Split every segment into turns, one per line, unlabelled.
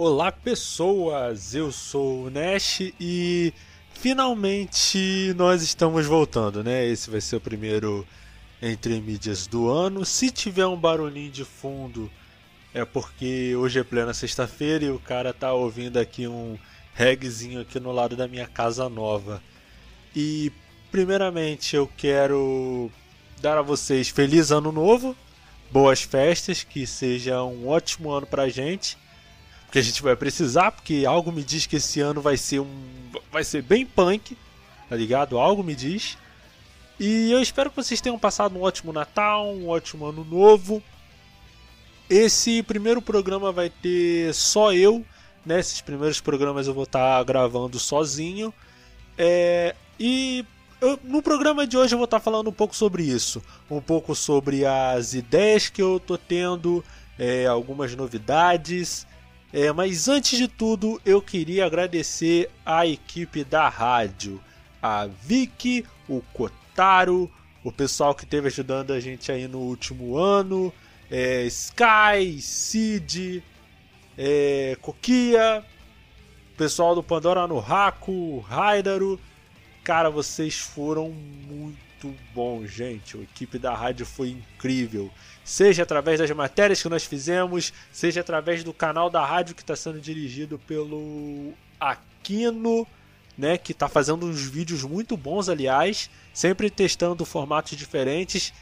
Olá pessoas, eu sou o Nash e finalmente nós estamos voltando, né? Esse vai ser o primeiro entre mídias do ano. Se tiver um barulhinho de fundo é porque hoje é plena sexta-feira e o cara tá ouvindo aqui um regzinho aqui no lado da minha casa nova. E primeiramente eu quero dar a vocês feliz ano novo, boas festas, que seja um ótimo ano pra gente que a gente vai precisar, porque algo me diz que esse ano vai ser um vai ser bem punk, tá ligado? Algo me diz. E eu espero que vocês tenham passado um ótimo Natal, um ótimo ano novo. Esse primeiro programa vai ter só eu, né? Primeiros programas eu vou estar tá gravando sozinho. É, e eu, no programa de hoje eu vou estar tá falando um pouco sobre isso, um pouco sobre as ideias que eu tô tendo, é, algumas novidades, é, mas antes de tudo, eu queria agradecer a equipe da rádio, a Vicky, o Kotaro, o pessoal que esteve ajudando a gente aí no último ano, é, Sky, Cid, é, Kokia, pessoal do Pandora no Haku, Raidaru. Cara, vocês foram muito bons, gente. A equipe da rádio foi incrível seja através das matérias que nós fizemos, seja através do canal da rádio que está sendo dirigido pelo Aquino, né, que está fazendo uns vídeos muito bons, aliás, sempre testando formatos diferentes.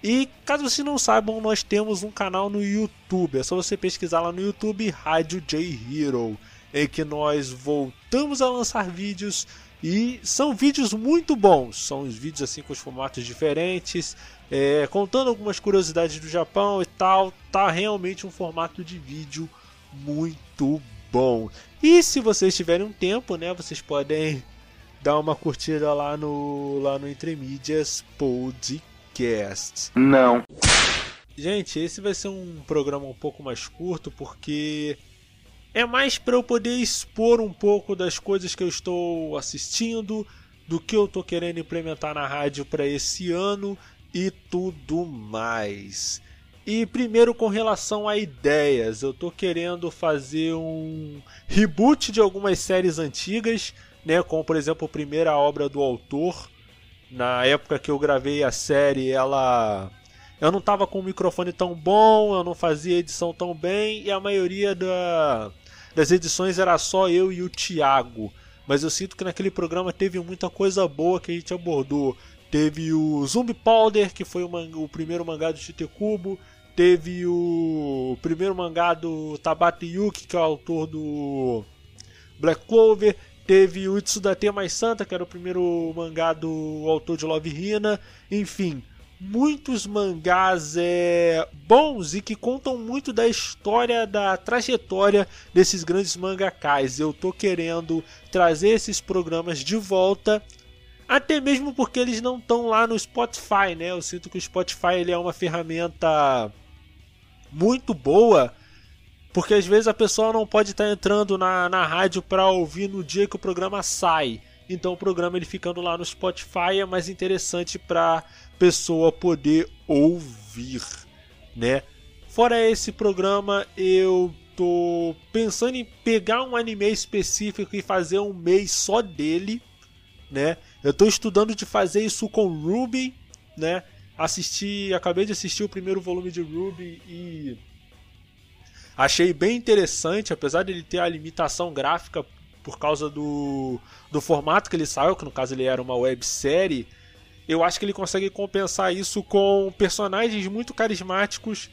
E caso vocês não saibam, nós temos um canal no YouTube. É só você pesquisar lá no YouTube Rádio J Hero, em que nós voltamos a lançar vídeos e são vídeos muito bons. São os vídeos assim com os formatos diferentes, é, contando algumas curiosidades do Japão e tal. Tá realmente um formato de vídeo muito bom. E se vocês tiverem um tempo, né, vocês podem dar uma curtida lá no lá no Entremídias Podcast.
Não.
Gente, esse vai ser um programa um pouco mais curto porque é mais para eu poder expor um pouco das coisas que eu estou assistindo, do que eu estou querendo implementar na rádio para esse ano e tudo mais. E primeiro com relação a ideias, eu estou querendo fazer um reboot de algumas séries antigas, né, como por exemplo a primeira obra do autor. Na época que eu gravei a série, ela eu não estava com o microfone tão bom, eu não fazia edição tão bem e a maioria da das edições era só eu e o Thiago. Mas eu sinto que naquele programa teve muita coisa boa que a gente abordou. Teve o Zumbi Powder, que foi o, o primeiro mangá do Chite Kubo. Teve o primeiro mangá do Tabata Yuki, que é o autor do Black Clover. Teve o Itsudate Mais Santa, que era o primeiro mangá do autor de Love Hina. Enfim, muitos mangás é, bons e que contam muito da história, da trajetória desses grandes mangakais. Eu tô querendo trazer esses programas de volta, até mesmo porque eles não estão lá no Spotify, né? Eu sinto que o Spotify ele é uma ferramenta muito boa. Porque às vezes a pessoa não pode estar entrando na, na rádio para ouvir no dia que o programa sai. Então o programa ele ficando lá no Spotify é mais interessante para pessoa poder ouvir, né? Fora esse programa, eu tô pensando em pegar um anime específico e fazer um mês só dele, né? Eu tô estudando de fazer isso com Ruby, né? Assisti, acabei de assistir o primeiro volume de Ruby e achei bem interessante, apesar de ele ter a limitação gráfica por causa do, do formato que ele saiu, que no caso ele era uma websérie, eu acho que ele consegue compensar isso com personagens muito carismáticos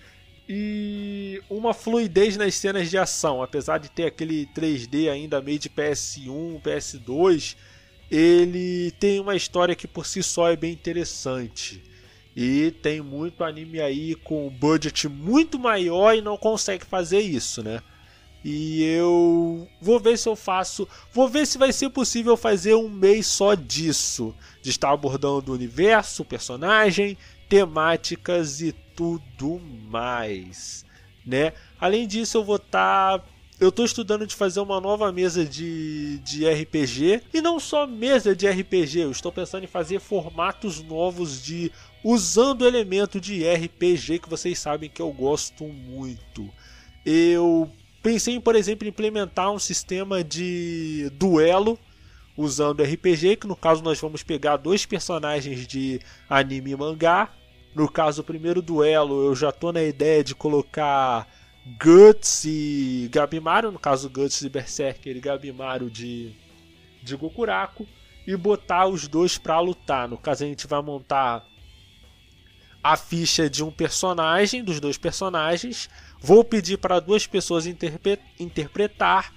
e uma fluidez nas cenas de ação. Apesar de ter aquele 3D ainda meio de PS1, PS2, ele tem uma história que por si só é bem interessante. E tem muito anime aí com um budget muito maior e não consegue fazer isso, né? E eu vou ver se eu faço. Vou ver se vai ser possível fazer um mês só disso. De estar abordando o universo, personagem, temáticas e tudo mais. Né? Além disso, eu vou estar. Tá, eu estou estudando de fazer uma nova mesa de, de RPG. E não só mesa de RPG, eu estou pensando em fazer formatos novos de. usando elemento de RPG que vocês sabem que eu gosto muito. Eu Pensei em, por exemplo, implementar um sistema de duelo usando RPG, que no caso nós vamos pegar dois personagens de anime e mangá. No caso, o primeiro duelo, eu já tô na ideia de colocar Guts e Gabimaru, no caso Guts e Berserker e Gabimaru de, de Gokuraku, e botar os dois para lutar. No caso, a gente vai montar a ficha de um personagem, dos dois personagens. Vou pedir para duas pessoas interpretar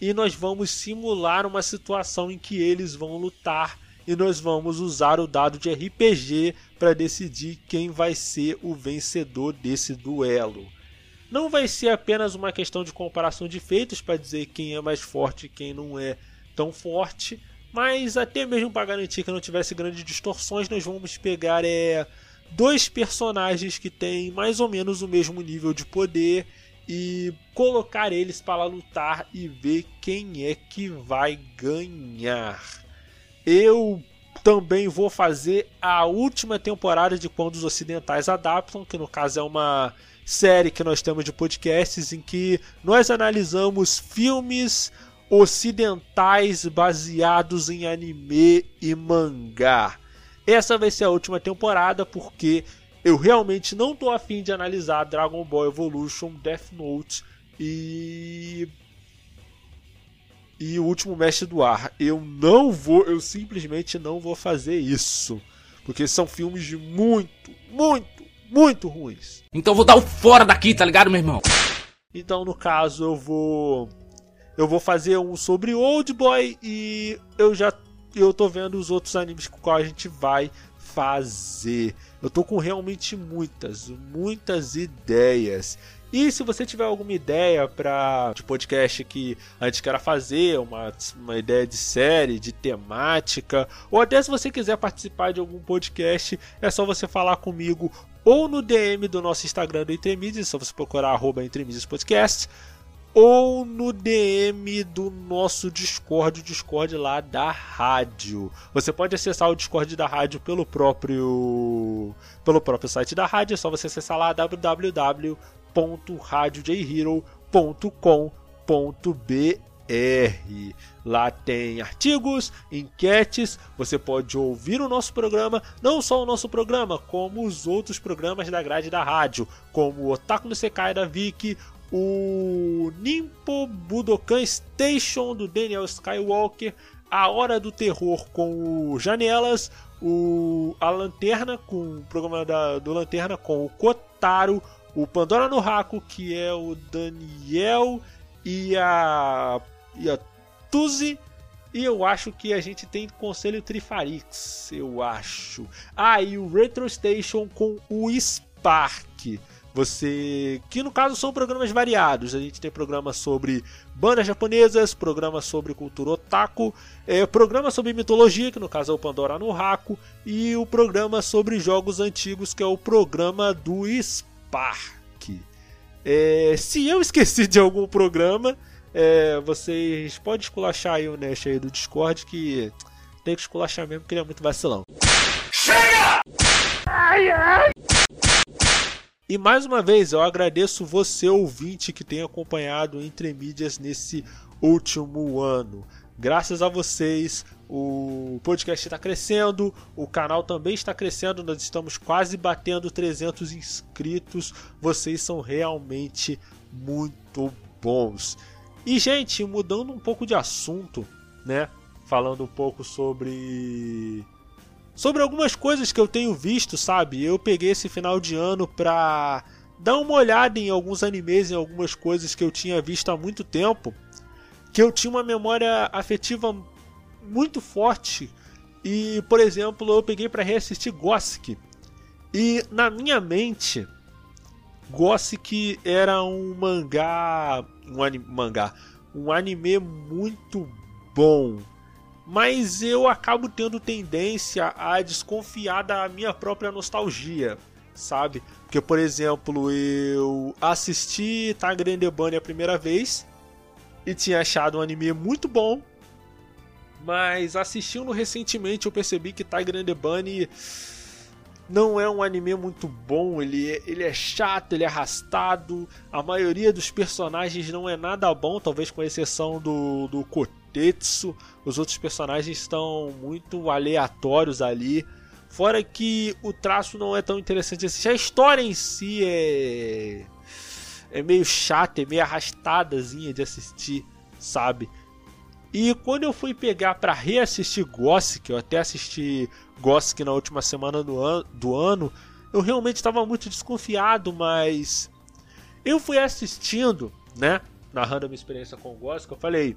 e nós vamos simular uma situação em que eles vão lutar e nós vamos usar o dado de RPG para decidir quem vai ser o vencedor desse duelo. Não vai ser apenas uma questão de comparação de feitos para dizer quem é mais forte e quem não é tão forte, mas até mesmo para garantir que não tivesse grandes distorções, nós vamos pegar é, dois personagens que têm mais ou menos o mesmo nível de poder e colocar eles para lutar e ver quem é que vai ganhar. Eu também vou fazer a última temporada de Quando os Ocidentais Adaptam, que no caso é uma série que nós temos de podcasts em que nós analisamos filmes ocidentais baseados em anime e mangá. Essa vai ser a última temporada porque eu realmente não tô afim de analisar Dragon Ball Evolution, Death Note e e o último mestre do ar. Eu não vou, eu simplesmente não vou fazer isso, porque são filmes de muito, muito, muito ruins.
Então eu vou dar o fora daqui, tá ligado, meu irmão?
Então no caso eu vou eu vou fazer um sobre Old Boy e eu já eu tô vendo os outros animes com qual a gente vai fazer. Eu tô com realmente muitas, muitas ideias. E se você tiver alguma ideia para de podcast que a gente queira fazer, uma, uma ideia de série, de temática, ou até se você quiser participar de algum podcast, é só você falar comigo ou no DM do nosso Instagram do Entremídias, é só você procurar arroba Podcast, ou no DM do nosso Discord, o Discord lá da rádio. Você pode acessar o Discord da rádio pelo próprio pelo próprio site da rádio, é só você acessar lá www.radiojhero.com.br. Lá tem artigos, enquetes, você pode ouvir o nosso programa, não só o nosso programa, como os outros programas da grade da rádio, como o Otaku no Sekai da Viki, o Nimpo Budokan Station do Daniel Skywalker, A Hora do Terror com o Janelas, o, a Lanterna com o programa da, do Lanterna com o Kotaro, o Pandora no Raco, que é o Daniel e a, e a Tuzi. E eu acho que a gente tem Conselho Trifarix, eu acho. Ah, e o Retro Station com o Spark. Você. Que no caso são programas variados. A gente tem programas sobre bandas japonesas, programas sobre cultura otaku, é, programa sobre mitologia, que no caso é o Pandora no Raku, e o programa sobre jogos antigos, que é o programa do Spark. É, se eu esqueci de algum programa, é, vocês podem esculachar aí o Nash aí do Discord, que tem que esculachar mesmo, porque ele é muito vacilão. Chega! Ai, ai! E mais uma vez eu agradeço você, ouvinte, que tem acompanhado Entre Mídias nesse último ano. Graças a vocês, o podcast está crescendo, o canal também está crescendo, nós estamos quase batendo 300 inscritos. Vocês são realmente muito bons. E, gente, mudando um pouco de assunto, né? Falando um pouco sobre sobre algumas coisas que eu tenho visto, sabe? Eu peguei esse final de ano pra dar uma olhada em alguns animes, em algumas coisas que eu tinha visto há muito tempo, que eu tinha uma memória afetiva muito forte. E, por exemplo, eu peguei para reassistir Gothic. E na minha mente, Gothic era um mangá, um anime, mangá, um anime muito bom mas eu acabo tendo tendência a desconfiar da minha própria nostalgia, sabe? Porque, por exemplo, eu assisti the Bunny a primeira vez e tinha achado um anime muito bom, mas assistindo recentemente eu percebi que the Bunny não é um anime muito bom, ele é, ele é chato, ele é arrastado, a maioria dos personagens não é nada bom, talvez com exceção do, do Os outros personagens estão muito aleatórios ali. Fora que o traço não é tão interessante assim. A história em si é. É meio chata, é meio arrastadazinha de assistir, sabe? E quando eu fui pegar para reassistir Gothic, eu até assisti Gothic na última semana do, an do ano, eu realmente estava muito desconfiado, mas eu fui assistindo, né? Narrando a minha experiência com Gothic, eu falei.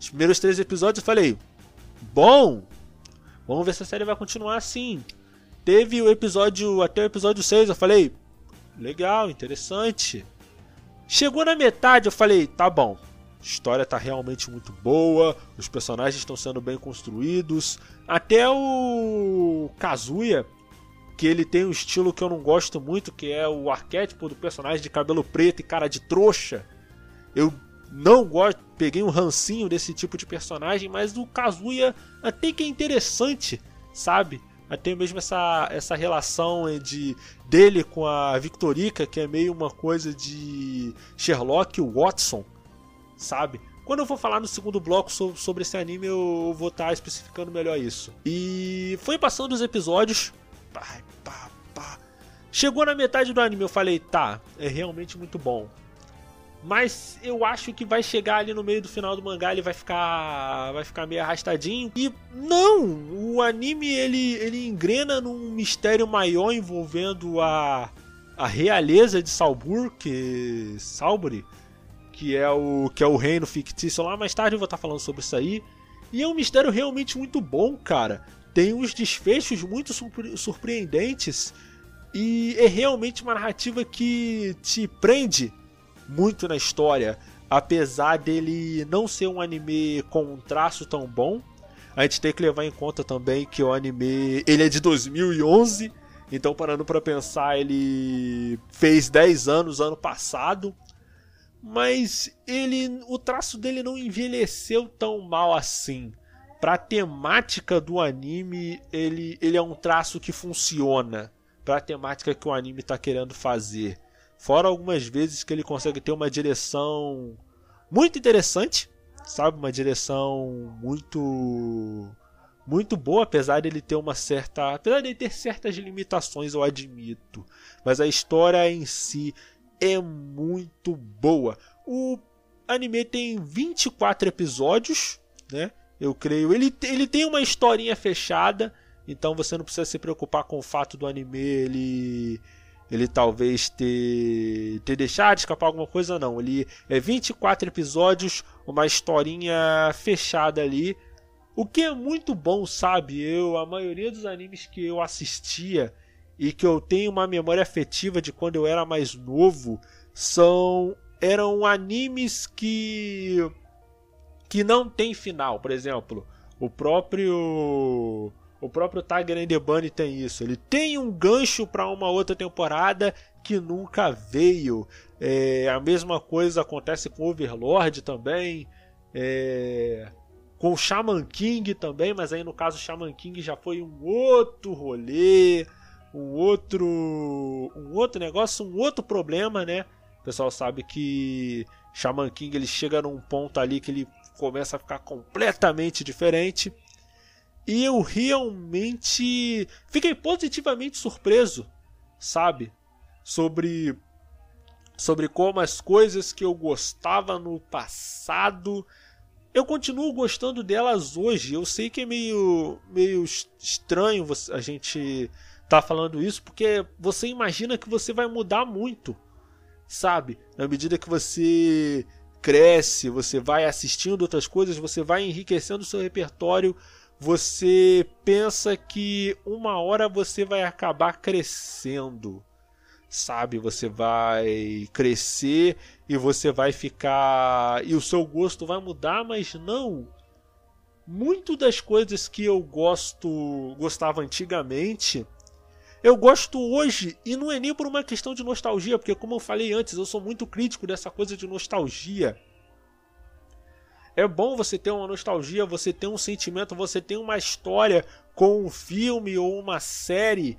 Os primeiros três episódios eu falei. Bom, vamos ver se a série vai continuar assim. Teve o episódio, até o episódio 6, eu falei. Legal, interessante. Chegou na metade, eu falei, tá bom, história está realmente muito boa, os personagens estão sendo bem construídos. Até o Kazuya, que ele tem um estilo que eu não gosto muito, que é o arquétipo do personagem de cabelo preto e cara de trouxa. Eu não gosto, peguei um rancinho desse tipo de personagem, mas o Kazuya até que é interessante, sabe? Até mesmo essa, essa relação de dele com a Victorica, que é meio uma coisa de Sherlock Watson sabe? Quando eu for falar no segundo bloco sobre esse anime, eu vou estar tá especificando melhor isso. E foi passando os episódios. Pá, pá, pá. Chegou na metade do anime, eu falei, tá, é realmente muito bom. Mas eu acho que vai chegar ali no meio do final do mangá, ele vai ficar vai ficar meio arrastadinho. E não, o anime ele ele engrena num mistério maior envolvendo a a realeza de Salbur, que Salbury, que é o que é o reino fictício lá. Mais tarde eu vou estar falando sobre isso aí. E é um mistério realmente muito bom, cara. Tem uns desfechos muito surpre surpreendentes e é realmente uma narrativa que te prende muito na história, apesar dele não ser um anime com um traço tão bom. A gente tem que levar em conta também que o anime ele é de 2011, então parando para pensar, ele fez 10 anos ano passado mas ele o traço dele não envelheceu tão mal assim. Pra temática do anime, ele, ele é um traço que funciona. Pra temática que o anime tá querendo fazer. Fora algumas vezes que ele consegue ter uma direção muito interessante, sabe? Uma direção muito muito boa, apesar dele ter uma certa, apesar ter certas limitações, eu admito. Mas a história em si é muito boa. O anime tem 24 episódios, né? Eu creio. Ele, ele tem uma historinha fechada, então você não precisa se preocupar com o fato do anime ele ele talvez ter, ter deixado de escapar alguma coisa, não. Ele é 24 episódios, uma historinha fechada ali. O que é muito bom, sabe? Eu, a maioria dos animes que eu assistia, e que eu tenho uma memória afetiva de quando eu era mais novo são eram animes que que não tem final, por exemplo, o próprio o próprio Tiger and the Bunny tem isso. Ele tem um gancho para uma outra temporada que nunca veio. É, a mesma coisa acontece com Overlord também. É, com Shaman King também, mas aí no caso Shaman King já foi um outro rolê um outro um outro negócio, um outro problema, né? O pessoal sabe que Shaman King ele chega num ponto ali que ele começa a ficar completamente diferente. E eu realmente fiquei positivamente surpreso, sabe? Sobre sobre como as coisas que eu gostava no passado eu continuo gostando delas hoje. Eu sei que é meio meio estranho a gente tá falando isso porque você imagina que você vai mudar muito, sabe? Na medida que você cresce, você vai assistindo outras coisas, você vai enriquecendo o seu repertório, você pensa que uma hora você vai acabar crescendo, sabe? Você vai crescer e você vai ficar. e o seu gosto vai mudar, mas não. Muito das coisas que eu gosto gostava antigamente eu gosto hoje, e não é nem por uma questão de nostalgia, porque, como eu falei antes, eu sou muito crítico dessa coisa de nostalgia. É bom você ter uma nostalgia, você ter um sentimento, você ter uma história com um filme ou uma série,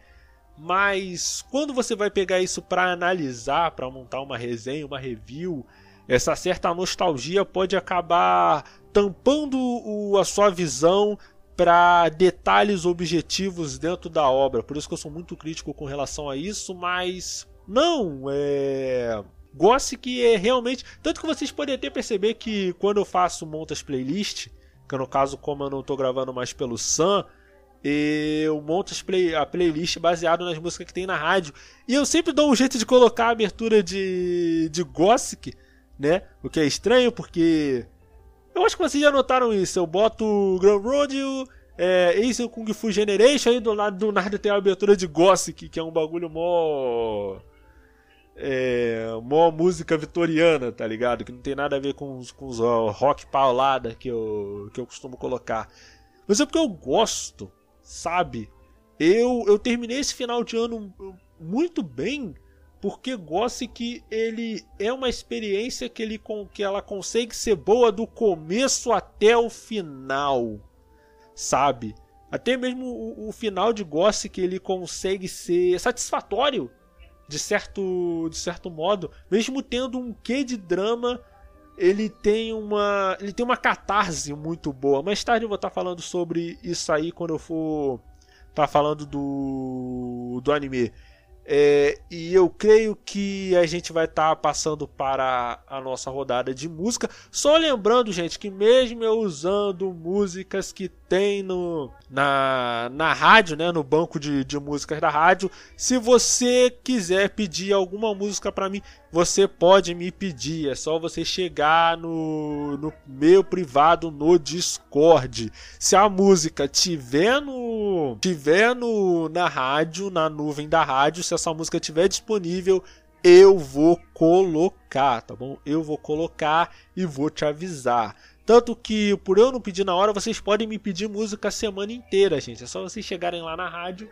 mas quando você vai pegar isso para analisar, para montar uma resenha, uma review, essa certa nostalgia pode acabar tampando o, a sua visão para detalhes objetivos dentro da obra. Por isso que eu sou muito crítico com relação a isso, mas não, é Gothic é realmente. Tanto que vocês podem até perceber que quando eu faço montas playlist, que no caso, como eu não estou gravando mais pelo Sam, eu monto play, a playlist baseado nas músicas que tem na rádio. E eu sempre dou um jeito de colocar a abertura de, de Gothic, né? O que é estranho porque. Eu acho que vocês já notaram isso. Eu boto Grand Rodeo, é, Ace Kung Fu Generation, aí do lado do nada tem a abertura de Gothic, que é um bagulho mó é, uma música vitoriana, tá ligado? Que não tem nada a ver com os, com os rock paulada que eu, que eu costumo colocar. Mas é porque eu gosto, sabe? Eu, eu terminei esse final de ano muito bem porque que ele é uma experiência que, ele, que ela consegue ser boa do começo até o final, sabe? Até mesmo o, o final de Gothic ele consegue ser satisfatório de certo, de certo modo, mesmo tendo um quê de drama, ele tem uma, ele tem uma catarse muito boa. Mais tarde eu vou estar falando sobre isso aí quando eu for estar falando do do anime. É, e eu creio que a gente vai estar tá passando para a nossa rodada de música. Só lembrando, gente, que mesmo eu usando músicas que tem no, na, na rádio, né, no banco de, de músicas da rádio, se você quiser pedir alguma música para mim, você pode me pedir. É só você chegar no, no meu privado no Discord. Se a música tiver no tiver no, na rádio, na nuvem da rádio, se essa música estiver disponível, eu vou colocar, tá bom? Eu vou colocar e vou te avisar. Tanto que, por eu não pedir na hora, vocês podem me pedir música a semana inteira, gente. É só vocês chegarem lá na rádio,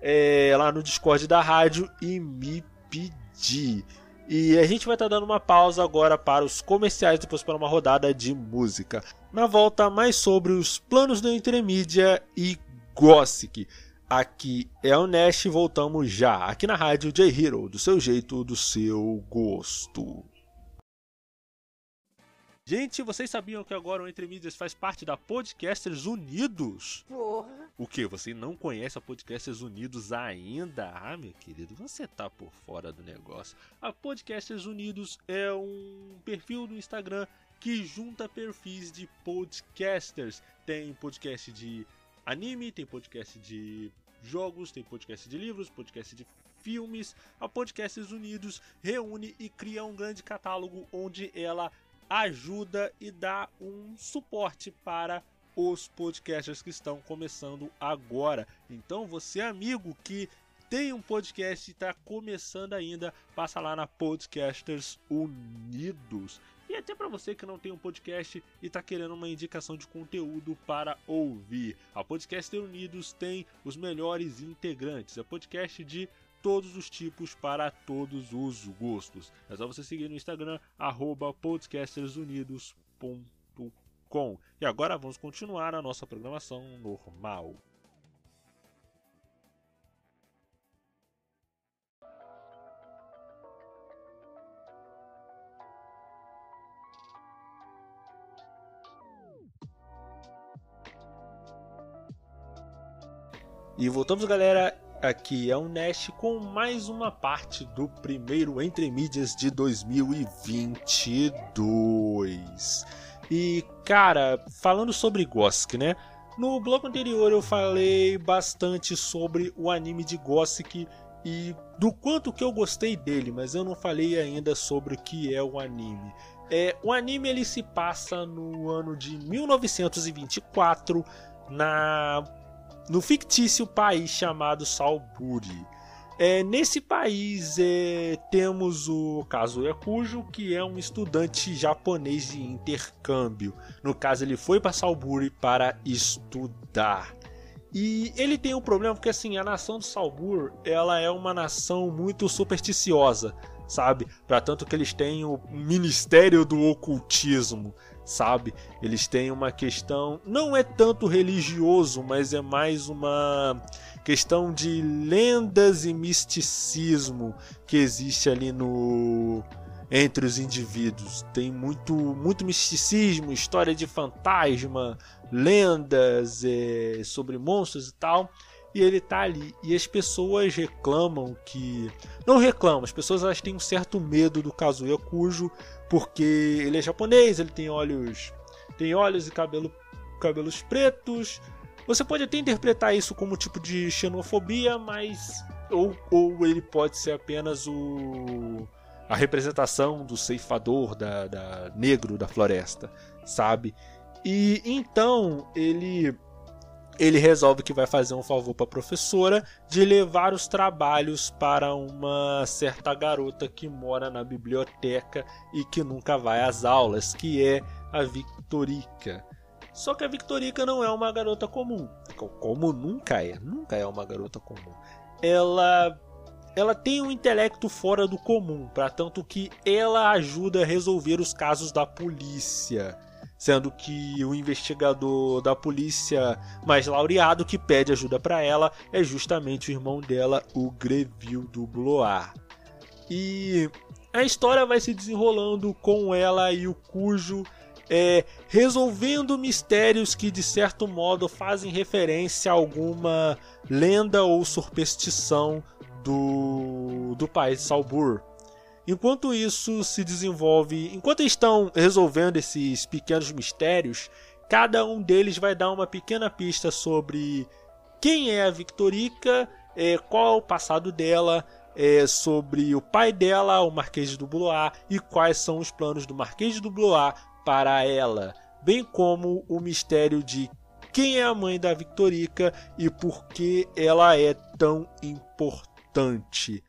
é, lá no Discord da rádio e me pedir. E a gente vai estar tá dando uma pausa agora para os comerciais, depois para uma rodada de música. Na volta, mais sobre os planos da Intermídia e Gothic. Aqui é o Nash, voltamos já, aqui na rádio J-Hero, do seu jeito, do seu gosto. Gente, vocês sabiam que agora o Entre Mídias faz parte da Podcasters Unidos?
Porra.
O que? Você não conhece a Podcasters Unidos ainda? Ah, meu querido, você tá por fora do negócio. A Podcasters Unidos é um perfil no Instagram que junta perfis de podcasters. Tem podcast de anime, tem podcast de jogos, tem podcast de livros, podcast de filmes. A Podcasters Unidos reúne e cria um grande catálogo onde ela ajuda e dá um suporte para os podcasters que estão começando agora. Então, você, amigo que tem um podcast e está começando ainda, passa lá na Podcasters Unidos. E até para você que não tem um podcast e está querendo uma indicação de conteúdo para ouvir. A Podcaster Unidos tem os melhores integrantes. É podcast de todos os tipos para todos os gostos. É só você seguir no Instagram, podcastersunidos.com. E agora vamos continuar a nossa programação normal. E voltamos, galera aqui é o Nash com mais uma parte do primeiro Entre Mídias de 2022. E cara, falando sobre Gothic, né? No bloco anterior eu falei bastante sobre o anime de Gothic e do quanto que eu gostei dele, mas eu não falei ainda sobre o que é o anime. É, o anime ele se passa no ano de 1924 na no fictício país chamado Salburi. É, nesse país é, temos o Kazuya Kujo, que é um estudante japonês de intercâmbio. No caso, ele foi para Salburi para estudar. E ele tem um problema porque assim, a nação do Salbur, ela é uma nação muito supersticiosa, sabe? Para tanto que eles têm o Ministério do Ocultismo, sabe? Eles têm uma questão, não é tanto religioso, mas é mais uma questão de lendas e misticismo que existe ali no entre os indivíduos. Tem muito muito misticismo, história de fantasma, lendas é, sobre monstros e tal. E ele tá ali. E as pessoas reclamam que. Não reclamam, as pessoas elas têm um certo medo do Kazuya Kujo porque ele é japonês, ele tem olhos, tem olhos e cabelo, cabelos pretos. Você pode até interpretar isso como um tipo de xenofobia, mas ou, ou ele pode ser apenas o a representação do ceifador da, da negro da floresta, sabe? E então ele ele resolve que vai fazer um favor para a professora de levar os trabalhos para uma certa garota que mora na biblioteca e que nunca vai às aulas, que é a Victorica. Só que a Victorica não é uma garota comum, como nunca é, nunca é uma garota comum. Ela ela tem um intelecto fora do comum, para tanto que ela ajuda a resolver os casos da polícia sendo que o investigador da polícia mais laureado que pede ajuda para ela é justamente o irmão dela, o Greville do Blois. E a história vai se desenrolando com ela e o Cujo é, resolvendo mistérios que de certo modo fazem referência a alguma lenda ou superstição do, do país de Salbur. Enquanto isso se desenvolve, enquanto estão resolvendo esses pequenos mistérios, cada um deles vai dar uma pequena pista sobre quem é a Victorica, é, qual é o passado dela, é, sobre o pai dela, o Marquês de Dublois, e quais são os planos do Marquês de Dublois para ela, bem como o mistério de quem é a mãe da Victorica e por que ela é tão importante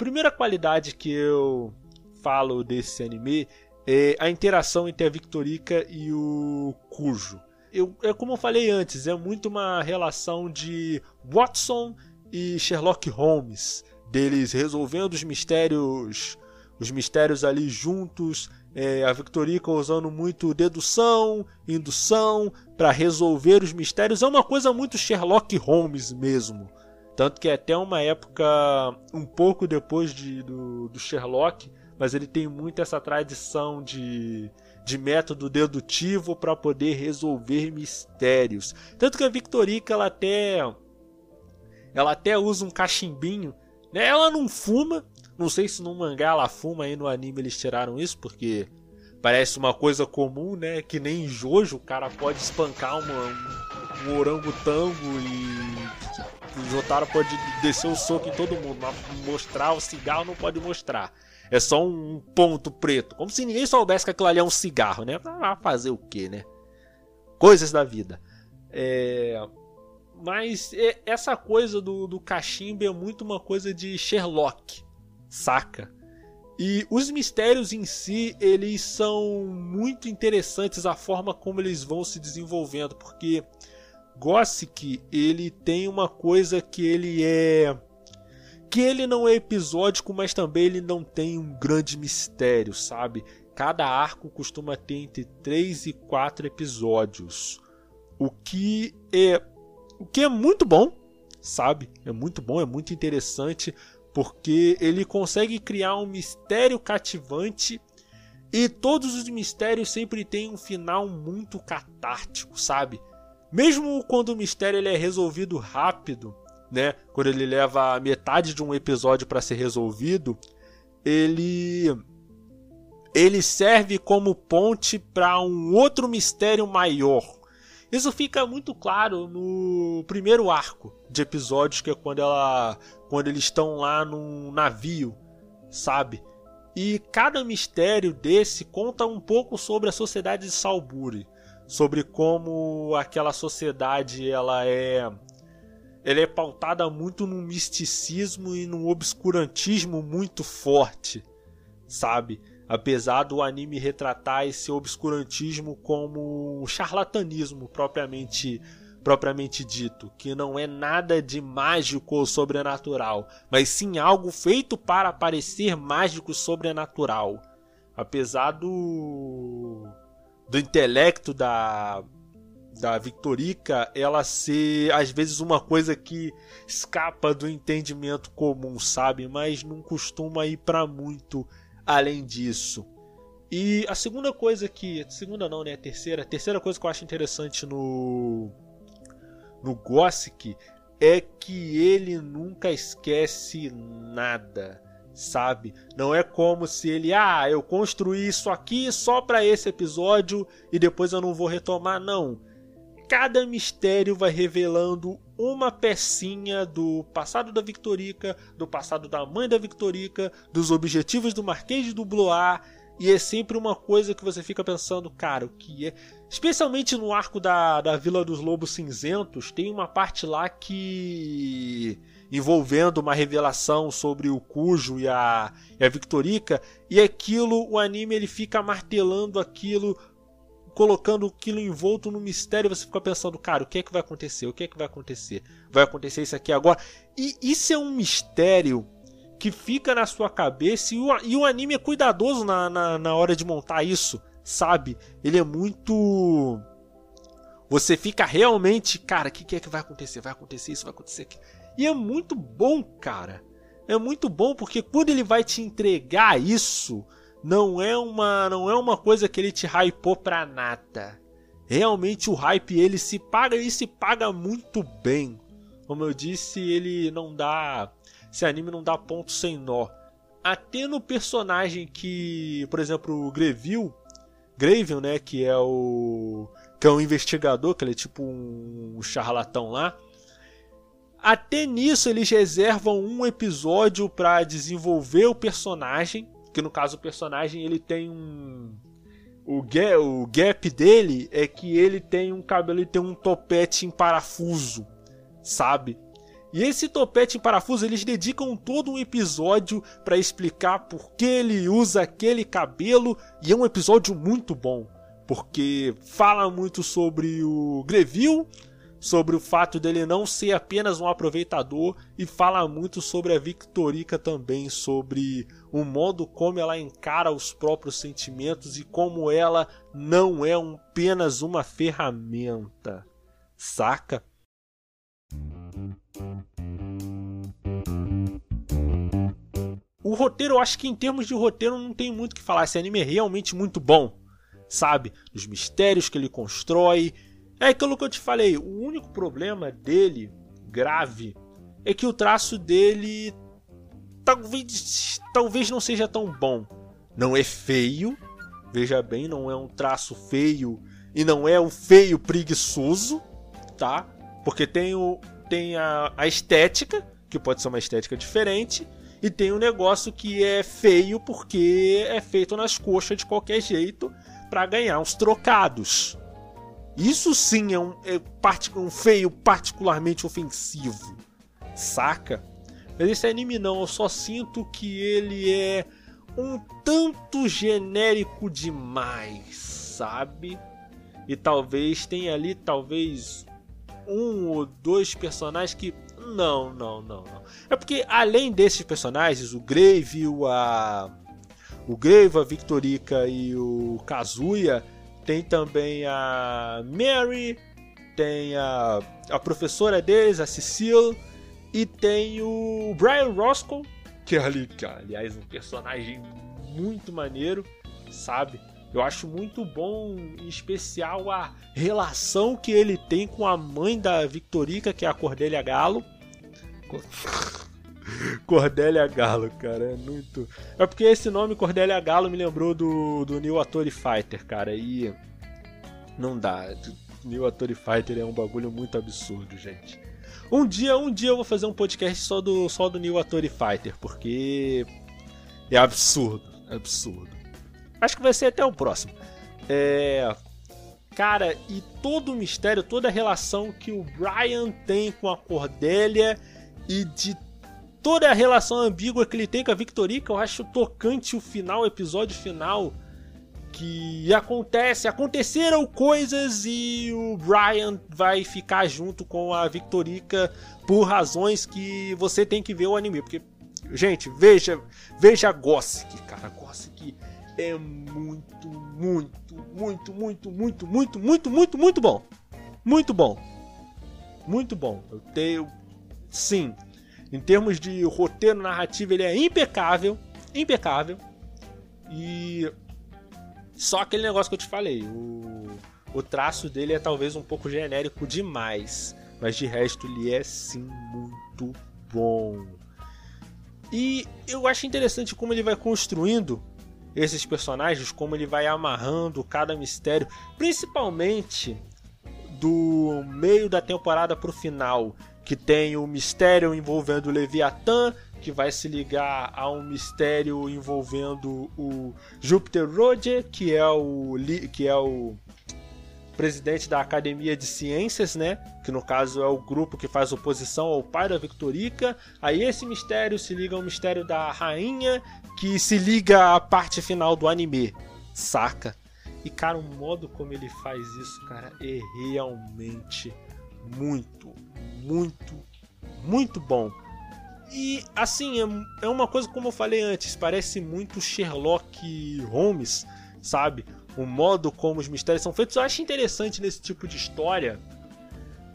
primeira qualidade que eu falo desse anime é a interação entre a Victorica e o Cujo. Eu, é como eu falei antes, é muito uma relação de Watson e Sherlock Holmes, deles resolvendo os mistérios, os mistérios ali juntos, é, a Victorica usando muito dedução, indução para resolver os mistérios. É uma coisa muito Sherlock Holmes mesmo. Tanto que é até uma época um pouco depois de, do, do Sherlock, mas ele tem muito essa tradição de, de método dedutivo para poder resolver mistérios. Tanto que a Victorica ela até ela até usa um cachimbinho, né? Ela não fuma, não sei se no mangá ela fuma aí no anime eles tiraram isso porque parece uma coisa comum, né? Que nem em Jojo o cara pode espancar uma, um, um orangotango e o Jotaro pode descer o soco em todo mundo, mas mostrar o cigarro não pode mostrar. É só um ponto preto. Como se ninguém soubesse que aquilo ali é um cigarro, né? Vai fazer o que, né? Coisas da vida. É... Mas essa coisa do, do cachimbo é muito uma coisa de Sherlock, saca? E os mistérios em si, eles são muito interessantes a forma como eles vão se desenvolvendo, porque Gossick, ele tem uma coisa que ele é que ele não é episódico, mas também ele não tem um grande mistério, sabe? Cada arco costuma ter entre 3 e 4 episódios. O que é o que é muito bom, sabe? É muito bom, é muito interessante, porque ele consegue criar um mistério cativante e todos os mistérios sempre têm um final muito catártico, sabe? Mesmo quando o mistério ele é resolvido rápido, né? Quando ele leva metade de um episódio para ser resolvido, ele ele serve como ponte para um outro mistério maior. Isso fica muito claro no primeiro arco de episódios, que é quando ela quando eles estão lá num navio, sabe? E cada mistério desse conta um pouco sobre a sociedade de Salburi sobre como aquela sociedade ela é ela é pautada muito no misticismo e no obscurantismo muito forte, sabe? Apesar do anime retratar esse obscurantismo como um charlatanismo propriamente propriamente dito, que não é nada de mágico ou sobrenatural, mas sim algo feito para parecer mágico sobrenatural. Apesar do do intelecto da da Victorica ela ser às vezes uma coisa que escapa do entendimento comum, sabe? Mas não costuma ir para muito além disso. E a segunda coisa que. Segunda não, né? A terceira. A terceira coisa que eu acho interessante no. No Gossick é que ele nunca esquece nada, sabe? Não é como se ele, ah, eu construí isso aqui só para esse episódio e depois eu não vou retomar, não cada mistério vai revelando uma pecinha do passado da Victorica, do passado da mãe da Victorica, dos objetivos do Marquês do Blois, e é sempre uma coisa que você fica pensando, cara, o que é. Especialmente no arco da, da Vila dos Lobos Cinzentos, tem uma parte lá que. Envolvendo uma revelação sobre o Cujo e a, e a Victorica, e aquilo, o anime ele fica martelando aquilo colocando aquilo envolto no mistério, você fica pensando, cara, o que é que vai acontecer? O que é que vai acontecer? Vai acontecer isso aqui agora? E isso é um mistério que fica na sua cabeça e o, e o anime é cuidadoso na, na, na hora de montar isso, sabe? Ele é muito. Você fica realmente, cara, o que, que é que vai acontecer? Vai acontecer isso, vai acontecer aquilo. E é muito bom, cara. É muito bom porque quando ele vai te entregar isso, não é uma não é uma coisa que ele te hypou pra nada. Realmente o hype ele se paga e se paga muito bem. Como eu disse, ele não dá esse anime não dá ponto sem nó. Até no personagem que, por exemplo, o Greville, Greville, né, que é o que é um investigador, que ele é tipo um charlatão lá. Até nisso eles reservam um episódio para desenvolver o personagem que no caso o personagem ele tem um o gap, dele é que ele tem um cabelo e tem um topete em parafuso, sabe? E esse topete em parafuso eles dedicam todo um episódio para explicar por que ele usa aquele cabelo e é um episódio muito bom, porque fala muito sobre o Greville, sobre o fato dele não ser apenas um aproveitador e fala muito sobre a Victorica também, sobre o modo como ela encara os próprios sentimentos e como ela não é um, apenas uma ferramenta. Saca? O roteiro, eu acho que em termos de roteiro não tem muito o que falar. Esse anime é realmente muito bom, sabe? Os mistérios que ele constrói, é aquilo que eu te falei, o único problema dele, grave, é que o traço dele talvez, talvez não seja tão bom. Não é feio, veja bem, não é um traço feio e não é o feio preguiçoso, tá? Porque tem, o, tem a, a estética, que pode ser uma estética diferente, e tem um negócio que é feio porque é feito nas coxas de qualquer jeito para ganhar uns trocados. Isso sim é um, é um feio particularmente ofensivo. Saca? Mas esse anime não, eu só sinto que ele é um tanto genérico demais, sabe? E talvez tenha ali, talvez, um ou dois personagens que. Não, não, não, não. É porque além desses personagens, o Grave, a. O Grave, a Victorica e o Kazuya tem também a Mary, tem a, a professora deles, a Cecile, e tem o Brian Roscoe, que, é ali, que aliás um personagem muito maneiro, sabe? Eu acho muito bom, em especial, a relação que ele tem com a mãe da Victorica, que é a Cordélia Galo. Cordélia Galo, cara, é muito. É porque esse nome Cordélia Galo me lembrou do, do New Attori Fighter, cara, e. Não dá. New Attori Fighter é um bagulho muito absurdo, gente. Um dia, um dia eu vou fazer um podcast só do, só do New Attori Fighter, porque. É absurdo, é absurdo. Acho que vai ser até o próximo. É. Cara, e todo o mistério, toda a relação que o Brian tem com a Cordélia e de toda a relação ambígua que ele tem com a Victorica, eu acho tocante o final, o episódio final. Que acontece, aconteceram coisas e o Brian vai ficar junto com a Victorica por razões que você tem que ver o anime. Porque, gente, veja, veja Gossick, cara, Gossick é muito, muito, muito, muito, muito, muito, muito, muito, muito bom. Muito bom. Muito bom. Eu tenho. Sim. Em termos de roteiro narrativo, ele é impecável. Impecável. E. Só aquele negócio que eu te falei. O, o traço dele é talvez um pouco genérico demais. Mas de resto, ele é sim muito bom. E eu acho interessante como ele vai construindo esses personagens, como ele vai amarrando cada mistério, principalmente do meio da temporada pro final, que tem o mistério envolvendo o Leviatã, que vai se ligar a um mistério envolvendo o Júpiter Roger, que é o que é o presidente da Academia de Ciências, né? Que no caso é o grupo que faz oposição ao pai da Victorica. Aí esse mistério se liga ao mistério da rainha, que se liga à parte final do anime, saca? E cara, o modo como ele faz isso, cara, é realmente muito, muito, muito bom. E assim, é, é uma coisa como eu falei antes, parece muito Sherlock Holmes, sabe? o modo como os mistérios são feitos. Eu acho interessante nesse tipo de história,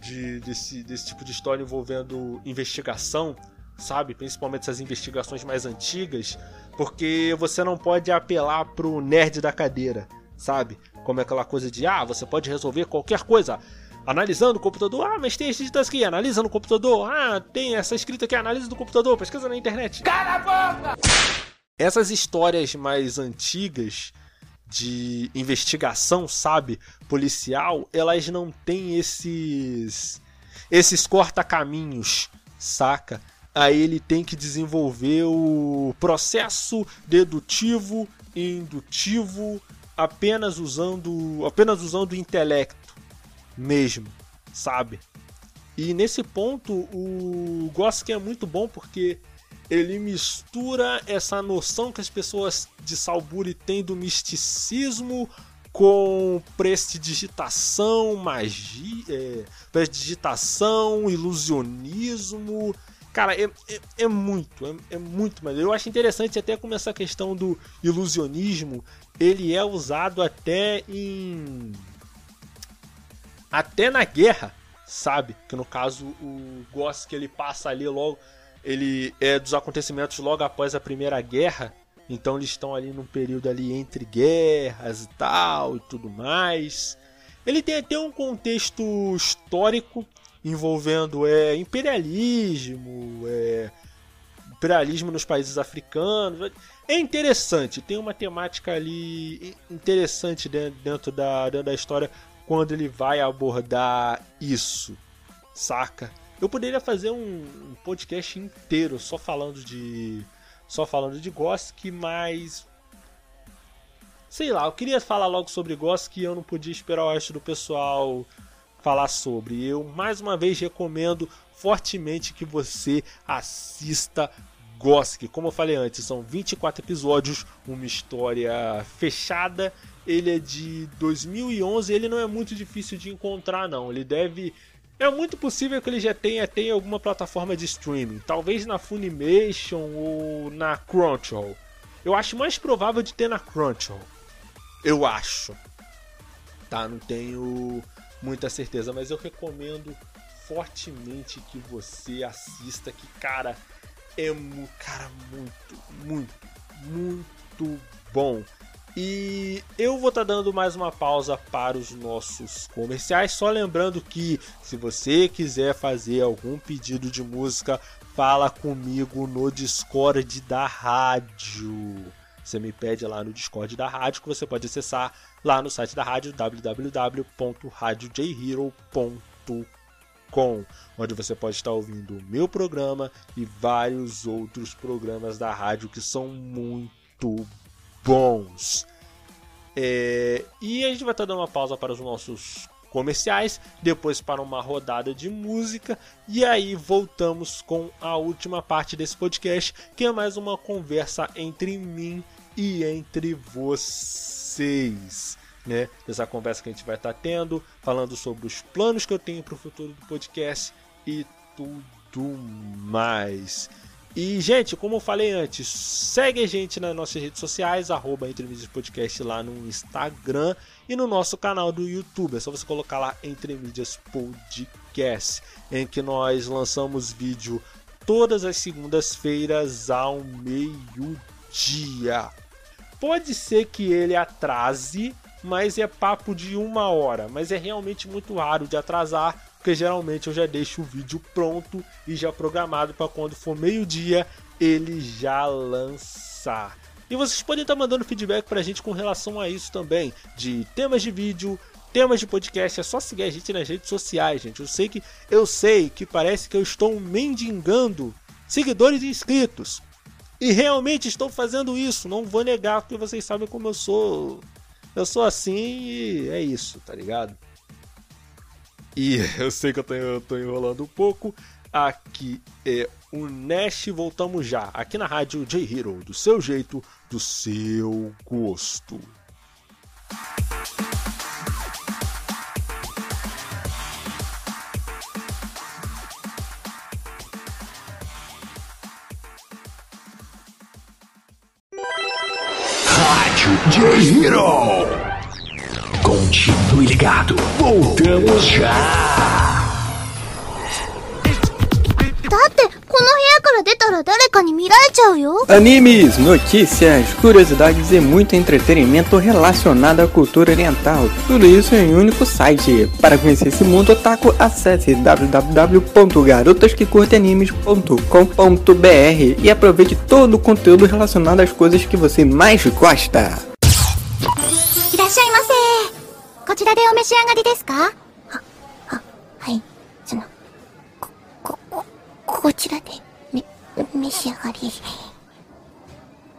de, desse, desse tipo de história envolvendo investigação, sabe? Principalmente essas investigações mais antigas, porque você não pode apelar pro nerd da cadeira, sabe? Como é aquela coisa de, ah, você pode resolver qualquer coisa analisando o computador. Ah, mas tem esse dito aqui, analisa no computador. Ah, tem essa escrita aqui, analisa do computador, pesquisa na internet.
Cala a boca!
Essas histórias mais antigas de investigação, sabe, policial, elas não têm esses esses corta-caminhos, saca? Aí ele tem que desenvolver o processo dedutivo e indutivo apenas usando apenas usando o intelecto mesmo, sabe? E nesse ponto o Gosk é muito bom porque ele mistura essa noção que as pessoas de Salburi têm do misticismo com prestidigitação, magia, é, prestidigitação, ilusionismo. Cara, é, é, é muito, é, é, muito maneiro. Eu acho interessante até como essa questão do ilusionismo, ele é usado até em... Até na guerra, sabe? Que no caso o Gosk ele passa ali logo ele é dos acontecimentos logo após a Primeira Guerra, então eles estão ali num período ali entre guerras e tal e tudo mais. Ele tem até um contexto histórico envolvendo é, imperialismo, é, imperialismo nos países africanos. É interessante, tem uma temática ali interessante dentro da, dentro da história quando ele vai abordar isso, saca? Eu poderia fazer um, podcast inteiro só falando de. Só falando de Gosk, mas. Sei lá, eu queria falar logo sobre Gosk e eu não podia esperar o resto do pessoal falar sobre. Eu mais uma vez recomendo fortemente que você assista Gosk. Como eu falei antes, são 24 episódios, uma história fechada. Ele é de 2011, ele não é muito difícil de encontrar não. Ele deve é muito possível que ele já tenha, tenha alguma plataforma de streaming, talvez na Funimation ou na Crunchyroll. Eu acho mais provável de ter na Crunchyroll. Eu acho. Tá, não tenho muita certeza, mas eu recomendo fortemente que você assista que cara é cara muito, muito, muito bom. E eu vou estar tá dando mais uma pausa para os nossos comerciais. Só lembrando que se você quiser fazer algum pedido de música, fala comigo no Discord da rádio. Você me pede lá no Discord da rádio, que você pode acessar lá no site da rádio www.radiojhero.com, onde você pode estar ouvindo o meu programa e vários outros programas da rádio que são muito bons. É, e a gente vai estar dando uma pausa para os nossos comerciais, depois para uma rodada de música e aí voltamos com a última parte desse podcast, que é mais uma conversa entre mim e entre vocês. Né? Essa conversa que a gente vai estar tendo, falando sobre os planos que eu tenho para o futuro do podcast e tudo mais. E, gente, como eu falei antes, segue a gente nas nossas redes sociais, arroba Podcast lá no Instagram e no nosso canal do YouTube. É só você colocar lá Entremídias Podcast, em que nós lançamos vídeo todas as segundas-feiras ao meio-dia. Pode ser que ele atrase, mas é papo de uma hora. Mas é realmente muito raro de atrasar, porque geralmente eu já deixo o vídeo pronto e já programado para quando for meio-dia ele já lançar. E vocês podem estar mandando feedback pra gente com relação a isso também, de temas de vídeo, temas de podcast, é só seguir a gente nas redes sociais, gente. Eu sei que eu sei que parece que eu estou mendigando seguidores e inscritos. E realmente estou fazendo isso, não vou negar, porque vocês sabem como eu sou. Eu sou assim e é isso, tá ligado? E eu sei que eu tô, eu tô enrolando um pouco. Aqui é o Nash, voltamos já. Aqui na rádio J-Hero, do seu jeito, do seu gosto.
J-Hero. Continue ligado, voltamos já.
だってこの部屋から出たら誰かに見られちゃうよ
Animes, notícias, curiosidades e muito entretenimento relacionado à cultura oriental. Tudo isso em um único site. Para conhecer esse mundo otaku, acesse www.garotasquecurteanimes.com.br e aproveite todo o conteúdo relacionado às coisas que você mais gosta.
しゃいませ。こちらでお召し上がりですか？は、は、はい。そのこ、こ、ここちらでめ、召し上がり。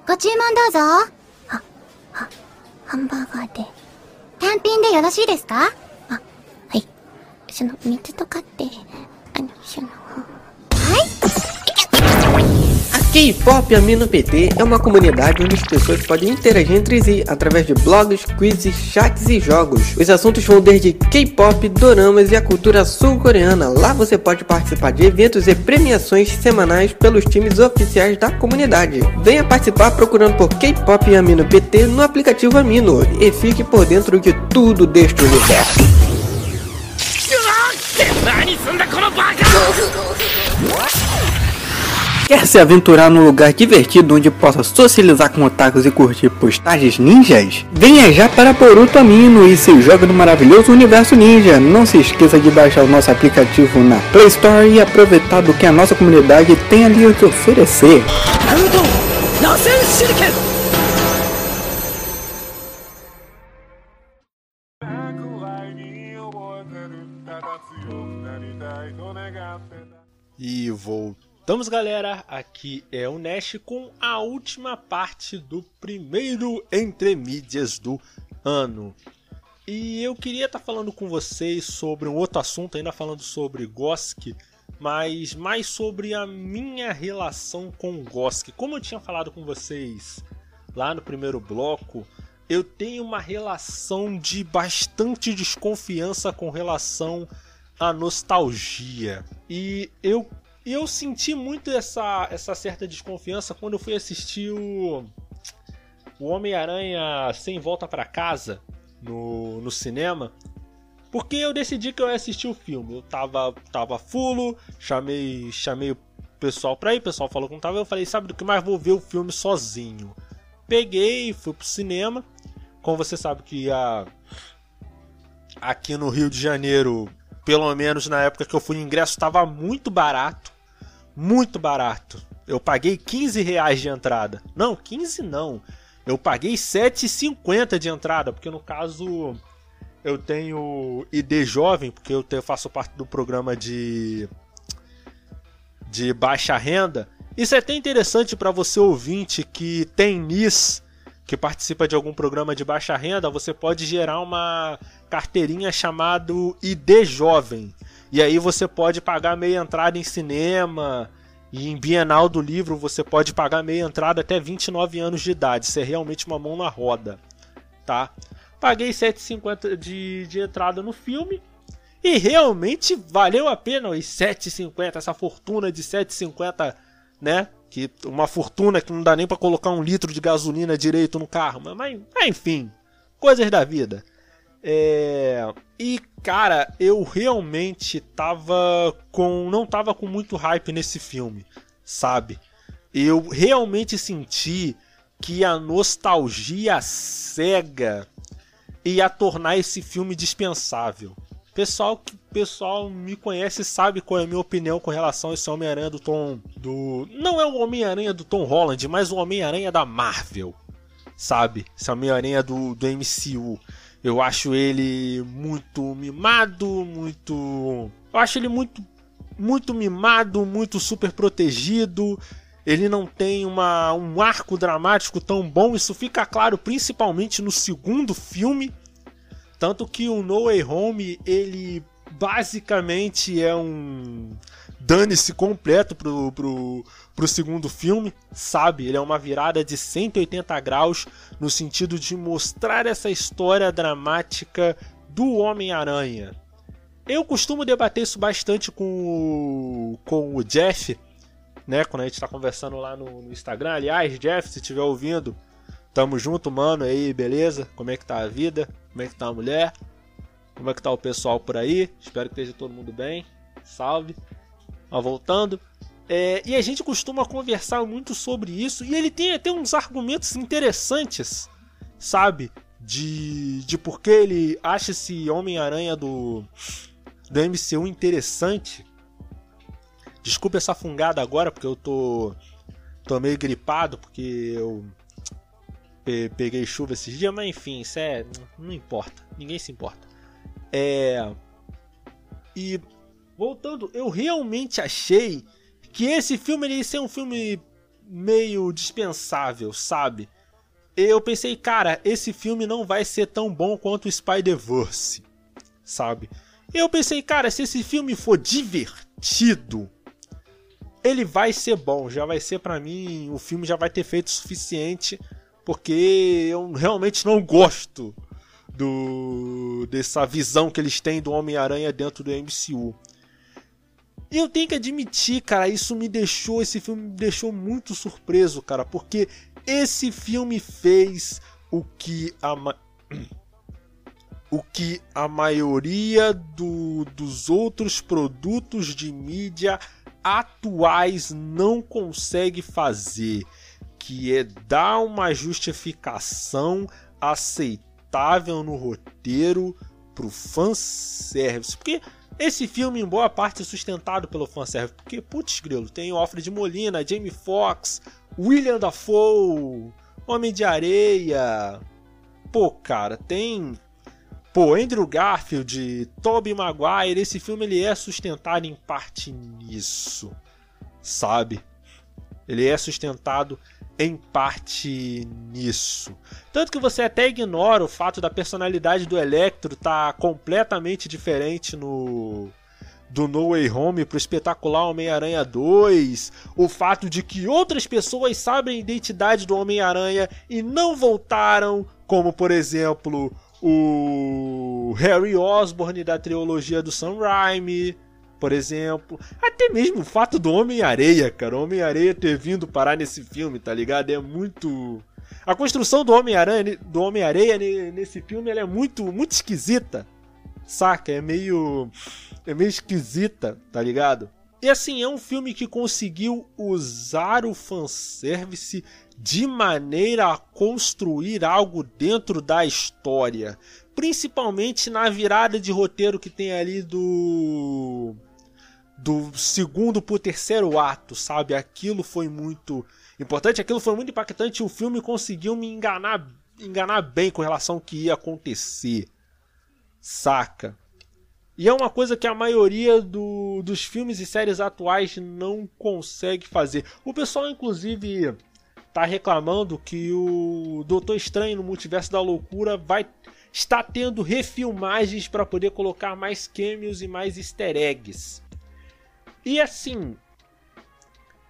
ご注文どうぞ。は、は、ハンバーガーで。単品でよろしいですか？あ、はい。その水とかってあのその
K-Pop Amino PT é uma comunidade onde as pessoas podem interagir entre si através de blogs, quizzes, chats e jogos. Os assuntos vão desde K-pop, doramas e a cultura sul-coreana. Lá você pode participar de eventos e premiações semanais pelos times oficiais da comunidade. Venha participar procurando por K-Pop Amino PT no aplicativo Amino e fique por dentro de tudo deste universo. Quer se aventurar num lugar divertido onde possa socializar com otakus e curtir postagens ninjas? Venha já para Boruto Amino e se joga no maravilhoso universo ninja. Não se esqueça de baixar o nosso aplicativo na Play Store e aproveitar do que a nossa comunidade tem ali a te oferecer.
E voltamos, galera. Aqui é o Nash com a última parte do primeiro Entre Mídias do ano. E eu queria estar falando com vocês sobre um outro assunto, ainda falando sobre Gosk, mas mais sobre a minha relação com Gosk. Como eu tinha falado com vocês lá no primeiro bloco, eu tenho uma relação de bastante desconfiança com relação à nostalgia. E eu, eu senti muito essa, essa certa desconfiança quando eu fui assistir o, o Homem-Aranha Sem Volta para Casa no, no cinema. Porque eu decidi que eu ia assistir o filme. Eu tava, tava fulo, chamei, chamei o pessoal pra ir, o pessoal falou que não tava. Eu falei, sabe do que mais? Vou ver o filme sozinho. Peguei, fui pro cinema. Como você sabe que a... aqui no Rio de Janeiro, pelo menos na época que eu fui, o ingresso estava muito barato. Muito barato. Eu paguei 15 reais de entrada. Não, 15 não. Eu paguei 7,50 de entrada, porque no caso eu tenho ID jovem, porque eu faço parte do programa de de baixa renda. Isso é até interessante para você ouvinte que tem NIS, que participa de algum programa de baixa renda, você pode gerar uma carteirinha chamado ID jovem. E aí você pode pagar meia entrada em cinema, e em Bienal do Livro você pode pagar meia entrada até 29 anos de idade. Isso é realmente uma mão na roda, tá? Paguei 7,50 de, de entrada no filme. E realmente valeu a pena os 7,50, essa fortuna de 7,50, né? Que uma fortuna que não dá nem para colocar um litro de gasolina direito no carro. Mas, mas enfim, coisas da vida. É... E cara, eu realmente tava com. não tava com muito hype nesse filme, sabe? Eu realmente senti que a nostalgia cega ia tornar esse filme dispensável. Pessoal que pessoal me conhece sabe qual é a minha opinião com relação a esse Homem-Aranha do Tom do não é o Homem-Aranha do Tom Holland, mas o Homem-Aranha da Marvel. Sabe? Esse Homem-Aranha do, do MCU. Eu acho ele muito mimado, muito eu acho ele muito muito mimado, muito super protegido. Ele não tem uma, um arco dramático tão bom. Isso fica claro principalmente no segundo filme tanto que o No Way Home, ele basicamente é um dane-se completo pro, pro, pro segundo filme, sabe? Ele é uma virada de 180 graus no sentido de mostrar essa história dramática do Homem-Aranha. Eu costumo debater isso bastante com o, com o Jeff, né? Quando a gente tá conversando lá no, no Instagram. Aliás, Jeff, se estiver ouvindo, tamo junto, mano. Aí, beleza? Como é que tá a vida? Como é que tá a mulher? Como é que tá o pessoal por aí? Espero que esteja todo mundo bem. Salve. Ó, voltando. É, e a gente costuma conversar muito sobre isso. E ele tem até uns argumentos interessantes, sabe? De, de por que ele acha esse Homem-Aranha do, do MCU interessante. Desculpa essa fungada agora, porque eu tô, tô meio gripado, porque eu peguei chuva esses dias, mas enfim, isso é. Não importa. Ninguém se importa. É. E voltando, eu realmente achei que esse filme ia ser um filme meio dispensável, sabe? Eu pensei, cara, esse filme não vai ser tão bom quanto o Spider-Verse, sabe? Eu pensei, cara, se esse filme for divertido, ele vai ser bom, já vai ser para mim, o filme já vai ter feito o suficiente porque eu realmente não gosto do dessa visão que eles têm do Homem-Aranha dentro do MCU. E eu tenho que admitir, cara, isso me deixou, esse filme me deixou muito surpreso, cara, porque esse filme fez o que a o que a maioria do, dos outros produtos de mídia atuais não consegue fazer que é dar uma justificação aceitável no roteiro pro fanservice. Porque esse filme, em boa parte, é sustentado pelo fanservice. Porque, putz, grilo, tem Alfred Molina, Jamie Foxx, William Dafoe, Homem de Areia. Pô, cara, tem. Pô, Andrew Garfield, Tobey Maguire. Esse filme ele é sustentado em parte nisso, sabe? Ele é sustentado em parte nisso. Tanto que você até ignora o fato da personalidade do Electro estar tá completamente diferente no do No Way Home pro espetacular Homem-Aranha 2, o fato de que outras pessoas sabem a identidade do Homem-Aranha e não voltaram, como por exemplo o Harry Osborn da trilogia do Sam Raimi, por exemplo. Até mesmo o fato do Homem-Areia, cara. Homem-Areia ter vindo parar nesse filme, tá ligado? É muito. A construção do Homem-Aranha, do Homem-Areia nesse filme, é muito, muito esquisita. Saca? É meio. É meio esquisita, tá ligado? E assim, é um filme que conseguiu usar o fanservice de maneira a construir algo dentro da história. Principalmente na virada de roteiro que tem ali do do segundo pro terceiro ato, sabe? Aquilo foi muito importante, aquilo foi muito impactante. O filme conseguiu me enganar, enganar bem com relação ao que ia acontecer, saca? E é uma coisa que a maioria do, dos filmes e séries atuais não consegue fazer. O pessoal, inclusive, tá reclamando que o Doutor Estranho no Multiverso da Loucura vai estar tendo refilmagens para poder colocar mais cameos e mais easter eggs. E assim,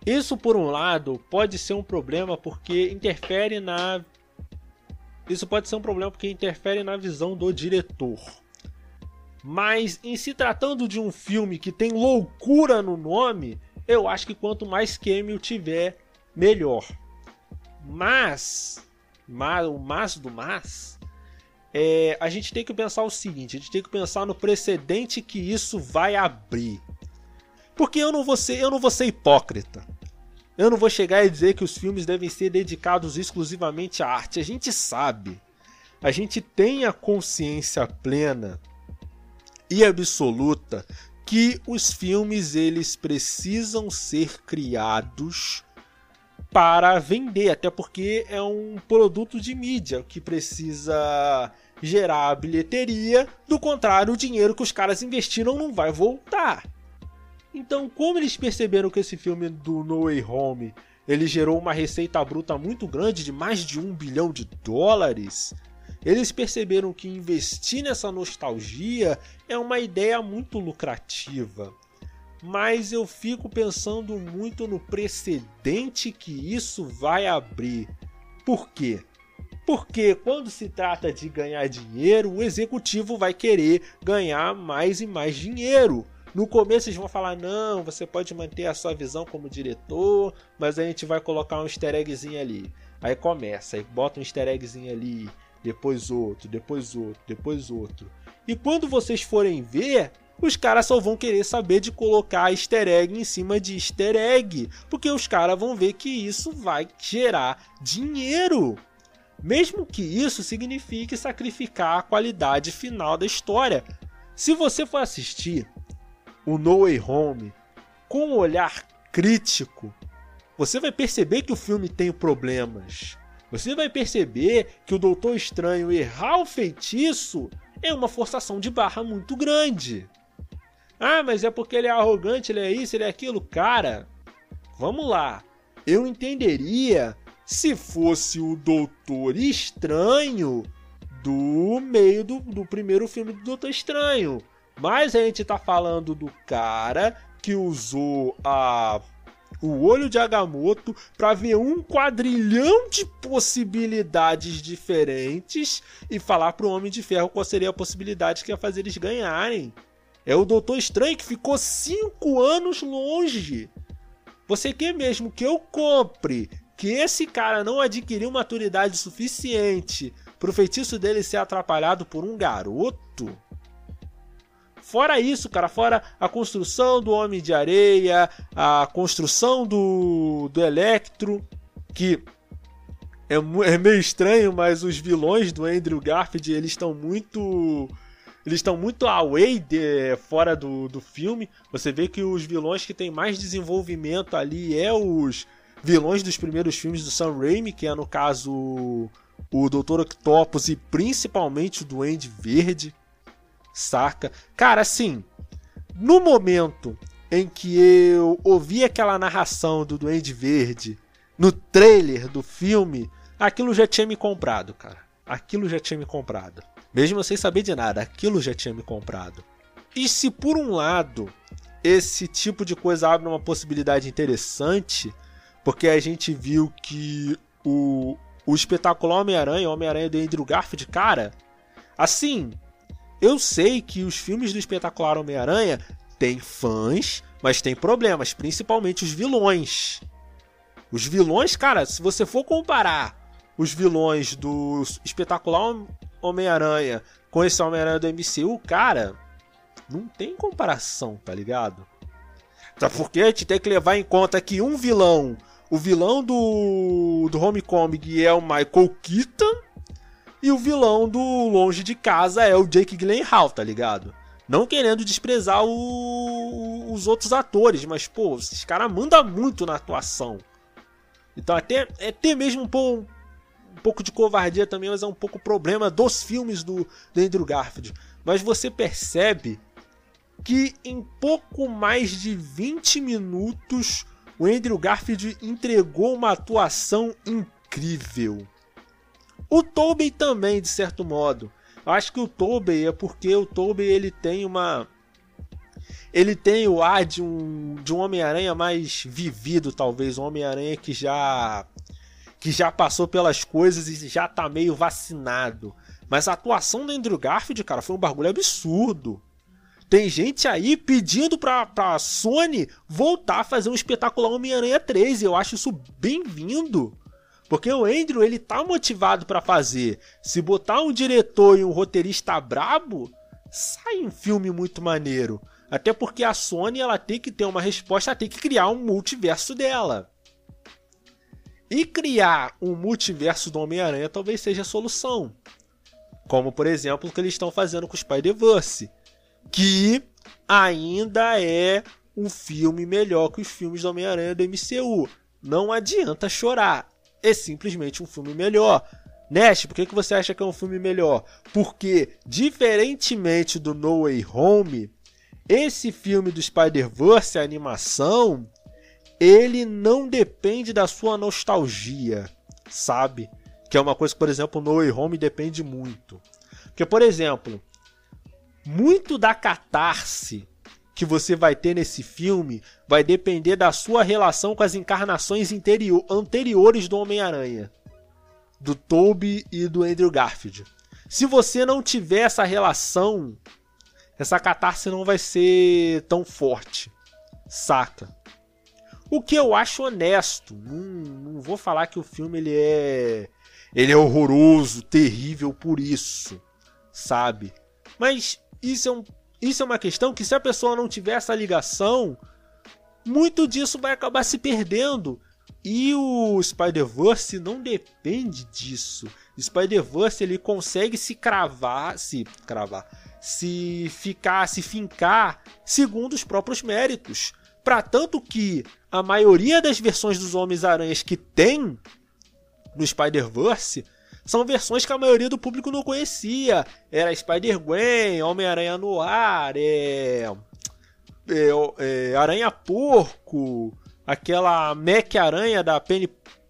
isso por um lado pode ser um problema porque interfere na. Isso pode ser um problema porque interfere na visão do diretor. Mas em se tratando de um filme que tem loucura no nome, eu acho que quanto mais cameo tiver, melhor. Mas, mas o mas do mas, é, a gente tem que pensar o seguinte: a gente tem que pensar no precedente que isso vai abrir. Porque eu não vou ser, eu não vou ser hipócrita. Eu não vou chegar e dizer que os filmes devem ser dedicados exclusivamente à arte. A gente sabe. A gente tem a consciência plena e absoluta que os filmes eles precisam ser criados para vender, até porque é um produto de mídia que precisa gerar bilheteria, do contrário, o dinheiro que os caras investiram não vai voltar. Então, como eles perceberam que esse filme do No Way Home ele gerou uma receita bruta muito grande de mais de um bilhão de dólares, eles perceberam que investir nessa nostalgia é uma ideia muito lucrativa. Mas eu fico pensando muito no precedente que isso vai abrir. Por quê? Porque quando se trata de ganhar dinheiro, o executivo vai querer ganhar mais e mais dinheiro. No começo eles vão falar: não, você pode manter a sua visão como diretor, mas a gente vai colocar um easter eggzinho ali. Aí começa, aí bota um easter eggzinho ali, depois outro, depois outro, depois outro. E quando vocês forem ver, os caras só vão querer saber de colocar easter egg em cima de easter egg, porque os caras vão ver que isso vai gerar dinheiro. Mesmo que isso signifique sacrificar a qualidade final da história. Se você for assistir o No Way Home com um olhar crítico, você vai perceber que o filme tem problemas. Você vai perceber que o Doutor Estranho errar o feitiço é uma forçação de barra muito grande. Ah, mas é porque ele é arrogante, ele é isso, ele é aquilo. Cara, vamos lá. Eu entenderia se fosse o Doutor Estranho do meio do, do primeiro filme do Doutor Estranho. Mas a gente tá falando do cara que usou a o olho de Agamotto para ver um quadrilhão de possibilidades diferentes e falar pro Homem de Ferro qual seria a possibilidade que ia fazer eles ganharem. É o Doutor Estranho que ficou cinco anos longe. Você quer mesmo que eu compre que esse cara não adquiriu maturidade suficiente pro feitiço dele ser atrapalhado por um garoto? Fora isso, cara, fora a construção do Homem de Areia, a construção do, do Electro, que é, é meio estranho, mas os vilões do Andrew Garfield, eles estão muito eles estão muito away de, fora do, do filme. Você vê que os vilões que têm mais desenvolvimento ali é os vilões dos primeiros filmes do Sam Raimi, que é no caso o Dr. Octopus e principalmente o Duende Verde saca? Cara, assim, no momento em que eu ouvi aquela narração do Duende Verde no trailer do filme, aquilo já tinha me comprado, cara. Aquilo já tinha me comprado. Mesmo sem saber de nada, aquilo já tinha me comprado. E se por um lado esse tipo de coisa abre uma possibilidade interessante, porque a gente viu que o, o espetacular Homem-Aranha, Homem-Aranha do Andrew Garfield, cara, assim, eu sei que os filmes do espetacular Homem-Aranha têm fãs, mas tem problemas, principalmente os vilões. Os vilões, cara, se você for comparar os vilões do espetacular Homem-Aranha com esse Homem-Aranha do MCU, cara, não tem comparação, tá ligado? Tá porque a gente tem que levar em conta que um vilão, o vilão do, do Homecoming é o Michael Keaton, e o vilão do Longe de Casa é o Jake Gyllenhaal, tá ligado? Não querendo desprezar o... os outros atores, mas, pô, esses caras mandam muito na atuação. Então, até, é até mesmo um pouco, um pouco de covardia também, mas é um pouco problema dos filmes do, do Andrew Garfield. Mas você percebe que em pouco mais de 20 minutos o Andrew Garfield entregou uma atuação incrível. O Tobey também, de certo modo. Eu acho que o Tobey é porque o Tobey ele tem uma ele tem o ar de um de um Homem-Aranha mais vivido, talvez, um Homem-Aranha que já que já passou pelas coisas e já tá meio vacinado. Mas a atuação do Andrew Garfield, cara, foi um bagulho absurdo. Tem gente aí pedindo pra, pra Sony voltar a fazer um espetacular Homem-Aranha 3. E eu acho isso bem-vindo. Porque o Andrew, ele tá motivado para fazer. Se botar um diretor e um roteirista brabo, sai um filme muito maneiro. Até porque a Sony, ela tem que ter uma resposta, ela tem que criar um multiverso dela. E criar um multiverso do Homem-Aranha talvez seja a solução. Como, por exemplo, o que eles estão fazendo com o Spider-Verse. Que ainda é um filme melhor que os filmes do Homem-Aranha do MCU. Não adianta chorar. É simplesmente um filme melhor. Nash, por que, que você acha que é um filme melhor? Porque, diferentemente do No Way Home, esse filme do Spider-Verse, a animação, ele não depende da sua nostalgia, sabe? Que é uma coisa que, por exemplo, No Way Home depende muito. Porque, por exemplo, muito da catarse que você vai ter nesse filme vai depender da sua relação com as encarnações interior, anteriores do Homem-Aranha, do Tobey e do Andrew Garfield. Se você não tiver essa relação, essa catarse não vai ser tão forte, saca? O que eu acho honesto. Não, não vou falar que o filme ele é ele é horroroso, terrível por isso, sabe? Mas isso é, um, isso é uma questão que se a pessoa não tiver essa ligação, muito disso vai acabar se perdendo. E o Spider-Verse não depende disso. Spider-Verse ele consegue se cravar, se cravar, se ficar, se fincar segundo os próprios méritos. Para tanto que a maioria das versões dos Homens-Aranhas que tem no Spider-Verse são versões que a maioria do público não conhecia. Era Spider-Gwen, Homem-Aranha no ar, é... É, é... Aranha Porco, aquela Mac Aranha da Penny,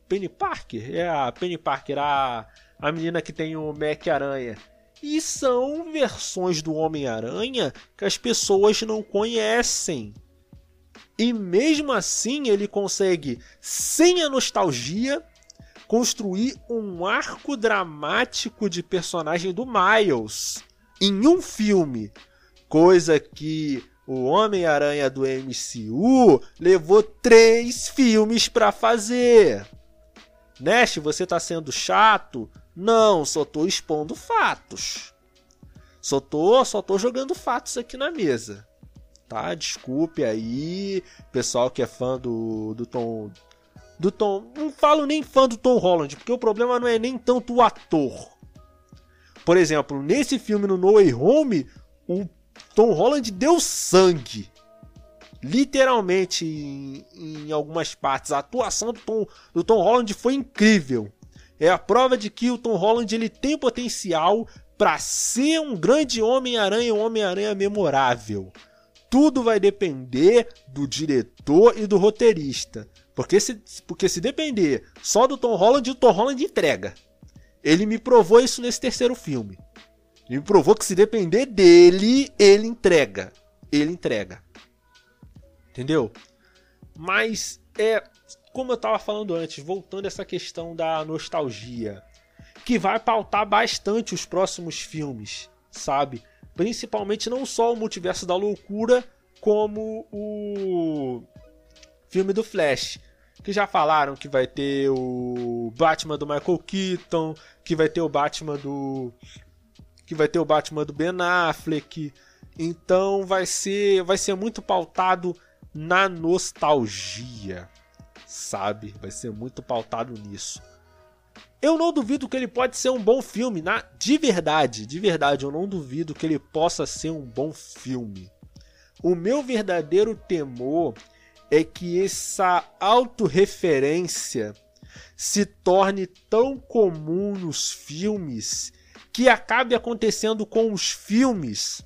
Penny Parker. É a Penny Parker, a, a menina que tem o Mac Aranha. E são versões do Homem-Aranha que as pessoas não conhecem. E mesmo assim ele consegue, sem a nostalgia, construir um arco dramático de personagem do Miles em um filme. Coisa que o Homem-Aranha do MCU levou três filmes para fazer. Nash, você tá sendo chato? Não, só tô expondo fatos. Só tô, só tô jogando fatos aqui na mesa tá? Desculpe aí, pessoal que é fã do, do Tom. Do Tom. Não falo nem fã do Tom Holland, porque o problema não é nem tanto o ator. Por exemplo, nesse filme no No Way Home, o Tom Holland deu sangue. Literalmente, em, em algumas partes. A atuação do Tom, do Tom Holland foi incrível. É a prova de que o Tom Holland ele tem potencial para ser um grande Homem-Aranha, um Homem-Aranha memorável tudo vai depender do diretor e do roteirista. Porque se, porque se depender só do Tom Holland, o Tom Holland entrega. Ele me provou isso nesse terceiro filme. Ele me provou que se depender dele, ele entrega. Ele entrega. Entendeu? Mas é como eu estava falando antes, voltando a essa questão da nostalgia, que vai pautar bastante os próximos filmes, sabe? Principalmente não só o Multiverso da Loucura, como o filme do Flash. Que já falaram que vai ter o Batman do Michael Keaton, que vai ter o Batman do. que vai ter o Batman do Ben Affleck. Então vai ser, vai ser muito pautado na nostalgia, sabe? Vai ser muito pautado nisso. Eu não duvido que ele pode ser um bom filme, na, de verdade, de verdade, eu não duvido que ele possa ser um bom filme. O meu verdadeiro temor é que essa autorreferência se torne tão comum nos filmes que acabe acontecendo com os filmes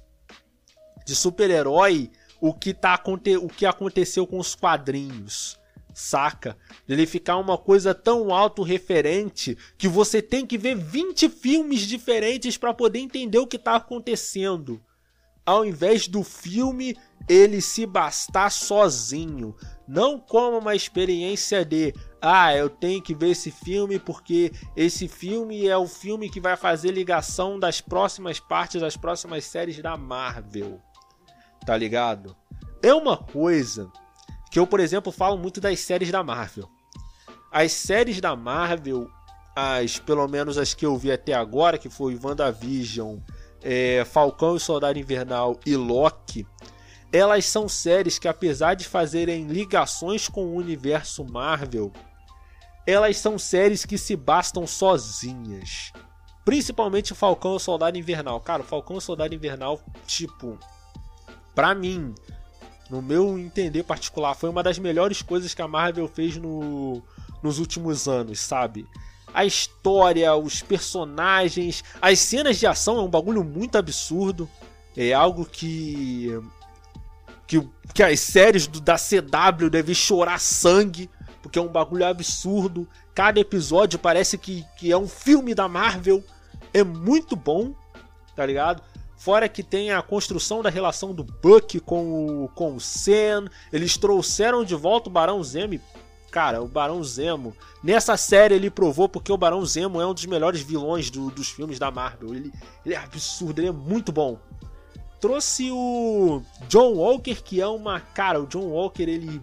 de super-herói o que, tá, o que aconteceu com os quadrinhos saca? Ele ficar uma coisa tão autorreferente que você tem que ver 20 filmes diferentes para poder entender o que está acontecendo. Ao invés do filme ele se bastar sozinho, não como uma experiência de ah, eu tenho que ver esse filme porque esse filme é o filme que vai fazer ligação das próximas partes das próximas séries da Marvel. tá ligado? É uma coisa que eu, por exemplo, falo muito das séries da Marvel. As séries da Marvel, as pelo menos as que eu vi até agora, que foi WandaVision, é, Falcão e Soldado Invernal e Loki, elas são séries que, apesar de fazerem ligações com o universo Marvel, elas são séries que se bastam sozinhas. Principalmente Falcão e Soldado Invernal. Cara, Falcão e Soldado Invernal, tipo, pra mim, no meu entender particular, foi uma das melhores coisas que a Marvel fez no, nos últimos anos, sabe? A história, os personagens, as cenas de ação é um bagulho muito absurdo. É algo que. que, que as séries do, da CW devem chorar sangue, porque é um bagulho absurdo. Cada episódio parece que, que é um filme da Marvel. É muito bom, tá ligado? Fora que tem a construção da relação do Buck com o, com o Sam. Eles trouxeram de volta o Barão Zemo. Cara, o Barão Zemo. Nessa série ele provou porque o Barão Zemo é um dos melhores vilões do, dos filmes da Marvel. Ele, ele é absurdo, ele é muito bom. Trouxe o John Walker, que é uma. Cara, o John Walker, ele.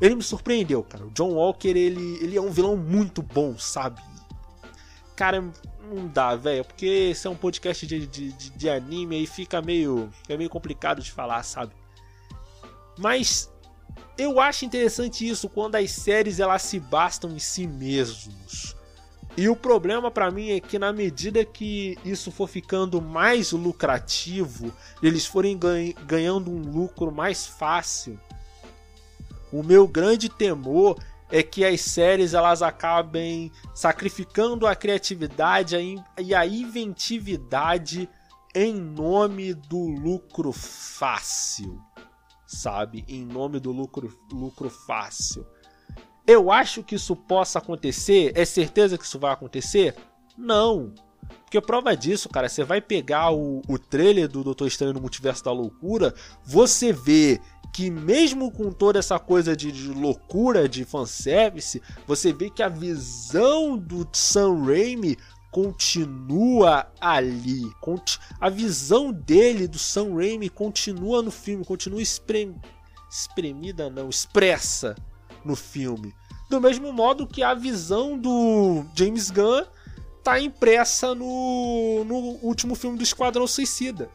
Ele me surpreendeu, cara. O John Walker, ele, ele é um vilão muito bom, sabe? Cara, não dá, velho. Porque esse é um podcast de, de, de, de anime e fica meio, é meio complicado de falar, sabe? Mas eu acho interessante isso quando as séries elas se bastam em si mesmos. E o problema para mim é que na medida que isso for ficando mais lucrativo, eles forem ganhando um lucro mais fácil, o meu grande temor é que as séries elas acabem sacrificando a criatividade e a inventividade em nome do lucro fácil, sabe? Em nome do lucro, lucro fácil. Eu acho que isso possa acontecer. É certeza que isso vai acontecer? Não. Porque prova disso, cara, você vai pegar o, o trailer do Doutor Estranho no Multiverso da Loucura, você vê que mesmo com toda essa coisa de, de, loucura de fanservice, você vê que a visão do Sam Raimi continua ali. A visão dele, do Sam Raimi, continua no filme, continua esprem... espremida, não, expressa no filme. Do mesmo modo que a visão do James Gunn tá impressa no, no último filme do Esquadrão Suicida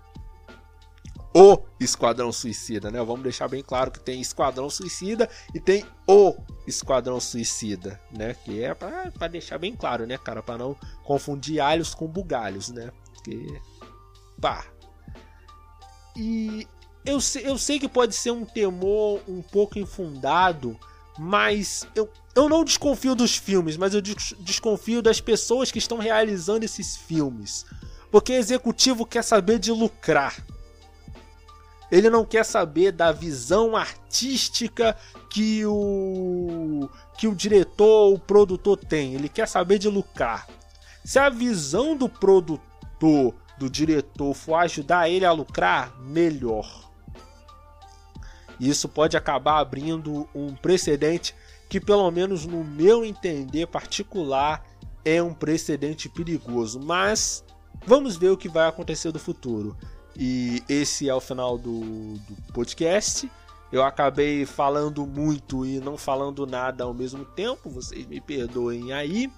o Esquadrão Suicida, né? Vamos deixar bem claro que tem Esquadrão Suicida e tem o Esquadrão Suicida, né? Que é para deixar bem claro, né, cara? Para não confundir alhos com bugalhos, né? Porque. Pá. E eu eu sei que pode ser um temor um pouco infundado, mas eu, eu não desconfio dos filmes, mas eu desconfio das pessoas que estão realizando esses filmes. Porque executivo quer saber de lucrar ele não quer saber da visão artística que o que o diretor, o produtor tem. Ele quer saber de lucrar. Se a visão do produtor, do diretor for ajudar ele a lucrar, melhor. Isso pode acabar abrindo um precedente que, pelo menos no meu entender particular, é um precedente perigoso. Mas vamos ver o que vai acontecer no futuro. E esse é o final do, do podcast. Eu acabei falando muito e não falando nada ao mesmo tempo, vocês me perdoem aí.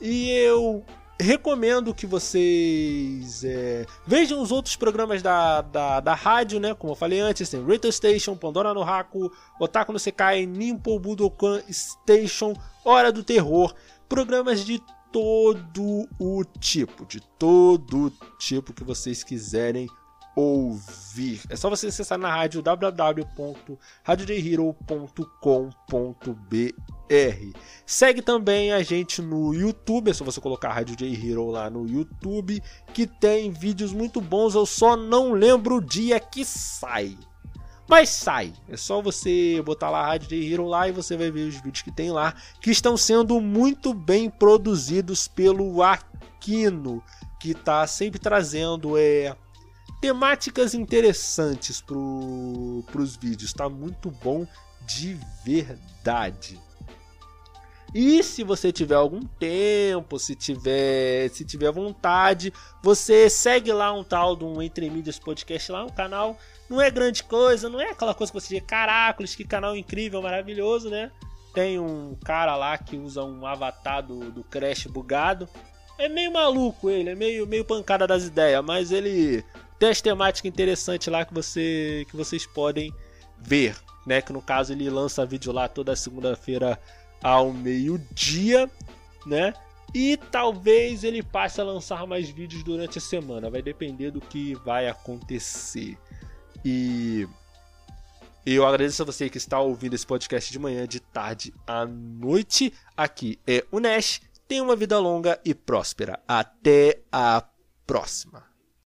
E eu recomendo que vocês é, vejam os outros programas da, da, da rádio, né? Como eu falei antes, tem Radio Station, Pandora no Haku, Otaku no Sekai, Nimpo Budokan Station, Hora do Terror. Programas de todo o tipo, de todo tipo que vocês quiserem ouvir. É só você acessar na rádio www.radiojhero.com.br. Segue também a gente no YouTube, é só você colocar Rádio J Hero lá no YouTube, que tem vídeos muito bons, eu só não lembro o dia que sai. Mas sai. É só você botar lá a Rádio de Hero lá e você vai ver os vídeos que tem lá, que estão sendo muito bem produzidos pelo Aquino, que está sempre trazendo é, temáticas interessantes para os vídeos. Está muito bom de verdade. E se você tiver algum tempo, se tiver, se tiver vontade, você segue lá um tal do Entre Mídias Podcast lá, um canal. Não é grande coisa, não é aquela coisa que você diz, caracoles, que canal incrível, maravilhoso, né? Tem um cara lá que usa um avatar do, do Crash bugado. É meio maluco ele, é meio, meio pancada das ideias, mas ele tem as temáticas interessantes lá que, você, que vocês podem ver, né? Que no caso ele lança vídeo lá toda segunda-feira ao meio-dia, né? E talvez ele passe a lançar mais vídeos durante a semana, vai depender do que vai acontecer. E eu agradeço a você que está ouvindo esse podcast de manhã, de tarde à noite. Aqui é o Nash. Tenha uma vida longa e próspera. Até a próxima.